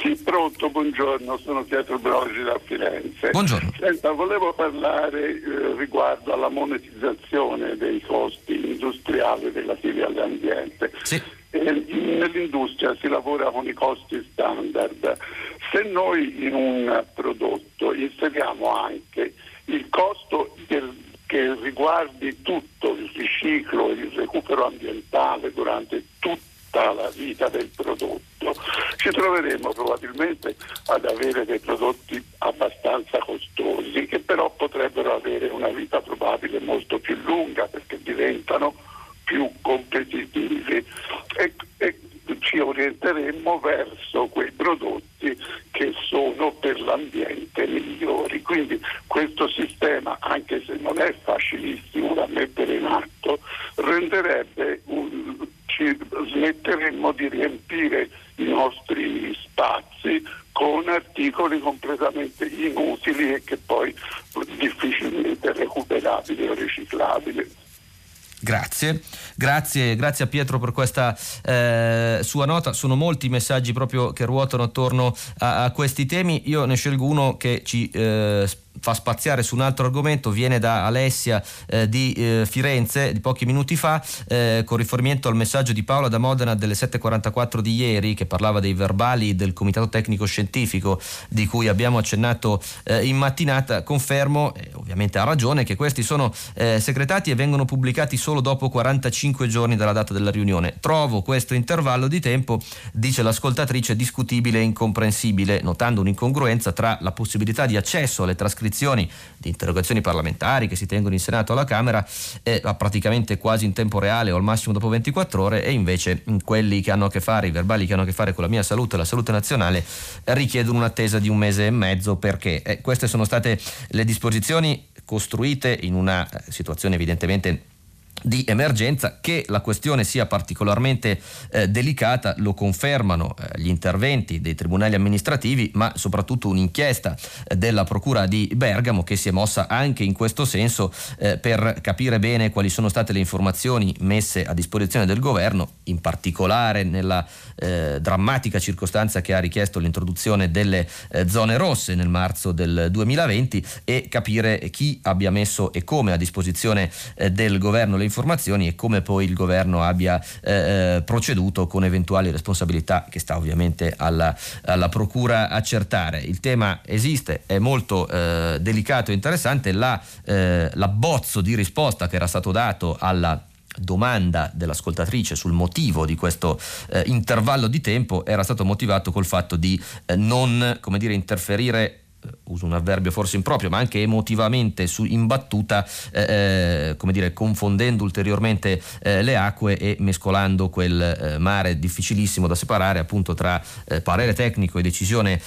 Sì, pronto, buongiorno, sono Pietro Brogi da Firenze. Buongiorno. Senta, volevo parlare eh, riguardo alla monetizzazione dei costi industriali relativi all'ambiente. Sì. Eh, nell'industria si lavora con i costi standard. Se noi in un prodotto inseriamo anche il costo del, che riguardi tutto il riciclo, il recupero ambientale durante tutto tutta la vita del prodotto, ci troveremo probabilmente ad avere dei prodotti abbastanza costosi che però potrebbero avere una vita probabile molto più lunga perché diventano più competitivi e, e ci orienteremo verso quei prodotti che sono per l'ambiente migliori. Quindi questo sistema, anche se non è facilissimo da mettere in atto, renderebbe un, ci smetteremmo di riempire i nostri spazi con articoli completamente inutili e che poi difficilmente recuperabili o riciclabili. Grazie, grazie, grazie a Pietro per questa eh, sua nota. Sono molti i messaggi proprio che ruotano attorno a, a questi temi. Io ne scelgo uno che ci eh, fa spaziare su un altro argomento, viene da Alessia eh, di eh, Firenze di pochi minuti fa, eh, con riferimento al messaggio di Paola da Modena delle 7.44 di ieri, che parlava dei verbali del Comitato Tecnico Scientifico di cui abbiamo accennato eh, in mattinata. Confermo, ovviamente ha ragione, che questi sono eh, segretati e vengono pubblicati solo dopo 45 giorni dalla data della riunione. Trovo questo intervallo di tempo, dice l'ascoltatrice, discutibile e incomprensibile, notando un'incongruenza tra la possibilità di accesso alle trascrizioni trascrizioni di interrogazioni parlamentari che si tengono in Senato alla Camera eh, praticamente quasi in tempo reale o al massimo dopo 24 ore e invece quelli che hanno a che fare, i verbali che hanno a che fare con la mia salute e la salute nazionale richiedono un'attesa di un mese e mezzo. Perché? Eh, queste sono state le disposizioni costruite in una eh, situazione evidentemente di emergenza che la questione sia particolarmente eh, delicata lo confermano eh, gli interventi dei tribunali amministrativi ma soprattutto un'inchiesta eh, della procura di Bergamo che si è mossa anche in questo senso eh, per capire bene quali sono state le informazioni messe a disposizione del governo in particolare nella eh, drammatica circostanza che ha richiesto l'introduzione delle eh, zone rosse nel marzo del 2020 e capire chi abbia messo e come a disposizione del governo. Le informazioni e come poi il governo abbia eh, eh, proceduto con eventuali responsabilità che sta ovviamente alla, alla procura accertare. Il tema esiste, è molto eh, delicato e interessante, la, eh, l'abbozzo di risposta che era stato dato alla domanda dell'ascoltatrice sul motivo di questo eh, intervallo di tempo era stato motivato col fatto di eh, non come dire, interferire uso un avverbio forse improprio, ma anche emotivamente su, imbattuta, eh, eh, come dire, confondendo ulteriormente eh, le acque e mescolando quel eh, mare difficilissimo da separare appunto tra eh, parere tecnico e decisione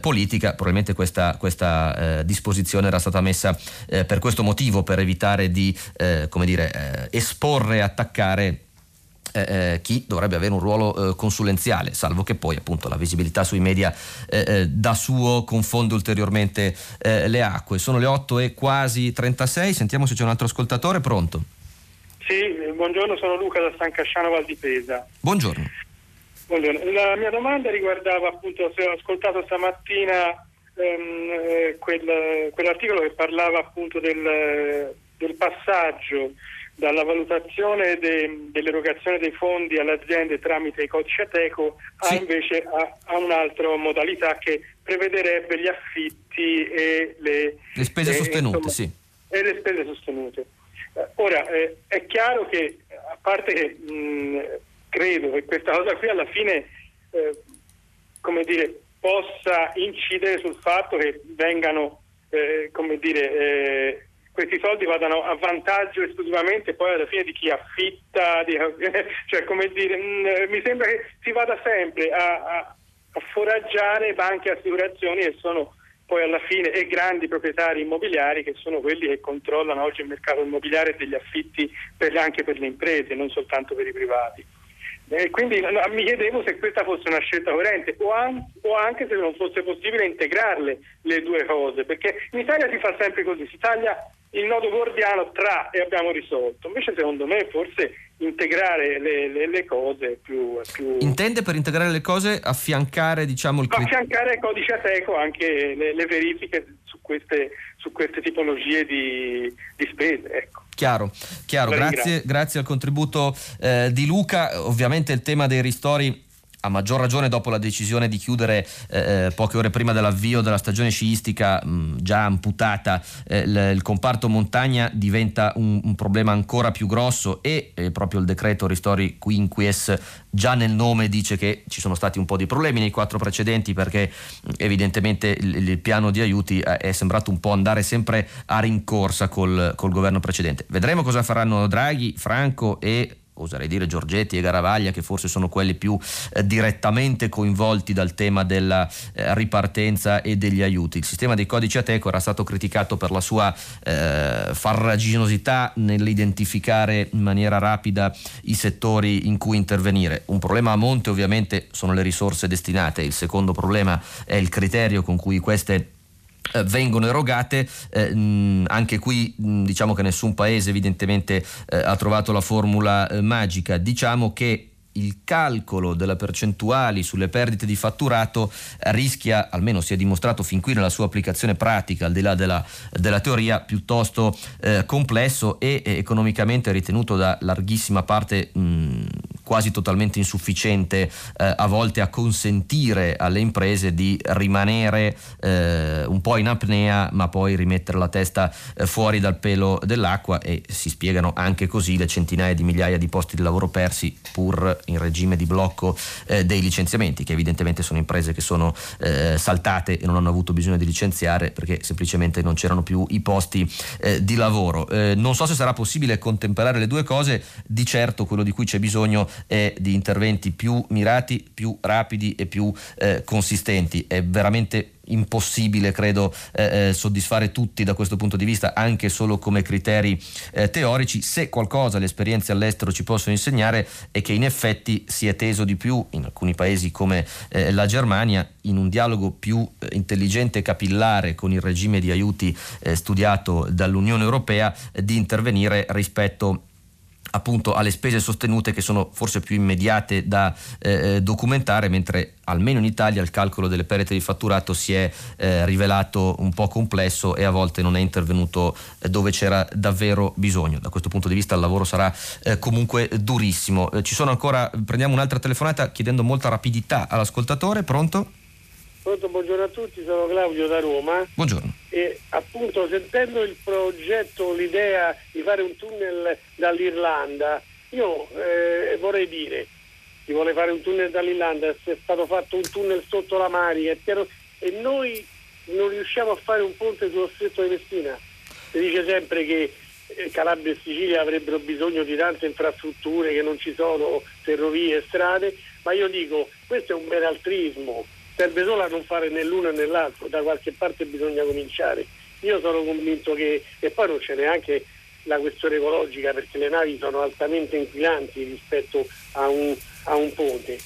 politica. Probabilmente questa, questa disposizione era stata messa per questo motivo, per evitare di, come dire, esporre e attaccare eh, eh, chi dovrebbe avere un ruolo eh, consulenziale, salvo che poi appunto la visibilità sui media eh, eh, da suo confonde ulteriormente eh, le acque. Sono le 8 e quasi 36, sentiamo se c'è un altro ascoltatore, pronto? Sì, buongiorno, sono Luca da San Casciano Val di Pesa. Buongiorno. buongiorno. La mia domanda riguardava appunto, se ho ascoltato stamattina ehm, quel, quell'articolo che parlava appunto del, del passaggio dalla valutazione de, dell'erogazione dei fondi alle aziende tramite i codici Ateco sì. a invece a, a, un'altra modalità che prevederebbe gli affitti e le, le spese e, sostenute. Insomma, sì. E le spese sostenute. Eh, ora, eh, è chiaro che, a parte che mh, credo che questa cosa qui alla fine, eh, come dire, possa incidere sul fatto che vengano, eh, come dire, eh, questi soldi vadano a vantaggio esclusivamente poi alla fine di chi affitta, di, cioè come dire, mm, mi sembra che si vada sempre a, a, a foraggiare banche e assicurazioni che sono poi alla fine e grandi proprietari immobiliari che sono quelli che controllano oggi il mercato immobiliare degli affitti per, anche per le imprese, non soltanto per i privati. Eh, quindi mi chiedevo se questa fosse una scelta coerente o, an- o, anche se non fosse possibile integrarle le due cose, perché in Italia si fa sempre così, si taglia il nodo gordiano tra e abbiamo risolto. Invece secondo me forse integrare le, le, le cose più, più, Intende per integrare le cose affiancare diciamo il... Affiancare codice ateco anche le, le verifiche su queste, su queste tipologie di, di spese. Ecco. Chiaro, chiaro. Grazie, grazie, al contributo eh, di Luca. Ovviamente il tema dei ristori a maggior ragione dopo la decisione di chiudere eh, eh, poche ore prima dell'avvio della stagione sciistica mh, già amputata eh, il, il, comparto montagna diventa un, un, problema ancora più grosso e eh, proprio il decreto Ristori Quinquies già nel nome dice che ci sono stati un po' di problemi nei quattro precedenti perché evidentemente il, il, piano di aiuti eh, è sembrato un po' andare sempre a rincorsa col, col governo precedente. Vedremo cosa faranno Draghi, Franco e oserei dire Giorgetti e Garavaglia, che forse sono quelli più eh, direttamente coinvolti dal tema della eh, ripartenza e degli aiuti. Il sistema dei codici Ateco era stato criticato per la sua eh, farraginosità nell'identificare in maniera rapida i settori in cui intervenire. Un problema a monte ovviamente sono le risorse destinate, il secondo problema è il criterio con cui queste eh, vengono erogate, eh, mh, anche qui mh, diciamo che nessun paese evidentemente eh, ha trovato la formula eh, magica, diciamo che il calcolo delle percentuali sulle perdite di fatturato rischia, almeno si è dimostrato fin qui nella sua applicazione pratica, al di là della, della teoria, piuttosto eh, complesso e economicamente ritenuto da larghissima parte mh, quasi totalmente insufficiente eh, a volte a consentire alle imprese di rimanere eh, un po' in apnea ma poi rimettere la testa eh, fuori dal pelo dell'acqua e si spiegano anche così le centinaia di migliaia di posti di lavoro persi pur in regime di blocco eh, dei licenziamenti che evidentemente sono imprese che sono eh, saltate e non hanno avuto bisogno di licenziare perché semplicemente non c'erano più i posti eh, di lavoro. non so se sarà possibile contemperare le due cose, di certo quello di cui c'è bisogno e di interventi più mirati, più rapidi e più eh, consistenti. È veramente impossibile, credo, eh, eh, soddisfare tutti da questo punto di vista, anche solo come criteri eh, teorici. Se qualcosa le esperienze all'estero ci possono insegnare è che in effetti si è teso di più, in alcuni paesi come eh, la Germania, in un dialogo più eh, intelligente e capillare con il regime di aiuti eh, studiato dall'Unione Europea, di intervenire rispetto appunto alle spese sostenute che sono forse più immediate da eh, eh, documentare, mentre almeno in Italia il calcolo delle perdite di fatturato si è eh, rivelato un po' complesso e a volte non è intervenuto eh, dove c'era davvero bisogno. Da questo punto di vista il lavoro sarà eh, comunque durissimo. Eh, ci sono ancora, prendiamo un'altra telefonata chiedendo molta rapidità all'ascoltatore, pronto? Pronto, buongiorno a tutti, sono Claudio da Roma. Buongiorno. E appunto sentendo il progetto, l'idea di fare un tunnel dall'Irlanda, io eh, vorrei dire, si vuole fare un tunnel dall'Irlanda, se è stato fatto un tunnel sotto la Marica, e noi non riusciamo a fare un ponte sullo stretto di Messina. Si dice sempre che eh, Calabria e Sicilia avrebbero bisogno di tante infrastrutture, che non ci sono ferrovie e strade, ma io dico, questo è un benaltrismo serve solo a non fare né l'uno né l'altro, da qualche parte bisogna cominciare. Io sono convinto che, e poi non c'è neanche la questione ecologica perché le navi sono altamente inquinanti rispetto a un, a un ponte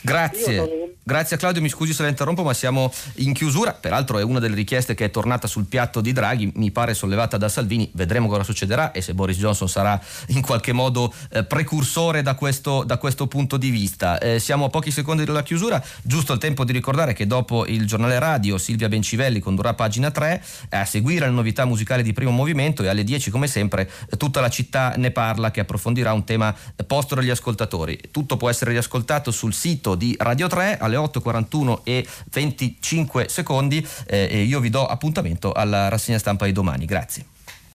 Grazie. Grazie a Claudio, mi scusi se la interrompo, ma siamo in chiusura. Peraltro è una delle richieste che è tornata sul piatto di Draghi, mi pare sollevata da Salvini. Vedremo cosa succederà e se Boris Johnson sarà in qualche modo eh, precursore da questo, da questo, punto di vista. Eh, siamo a pochi secondi dalla chiusura, giusto il tempo di ricordare che dopo il giornale radio Silvia Bencivelli condurrà pagina 3 a seguire le novità musicali di primo movimento e alle 10 come sempre tutta la città ne parla che approfondirà un tema posto dagli ascoltatori. Tutto può essere riascoltato sul sito sito di Radio 3 alle 8.41 e 25 secondi eh, e io vi do appuntamento alla rassegna stampa di domani. Grazie.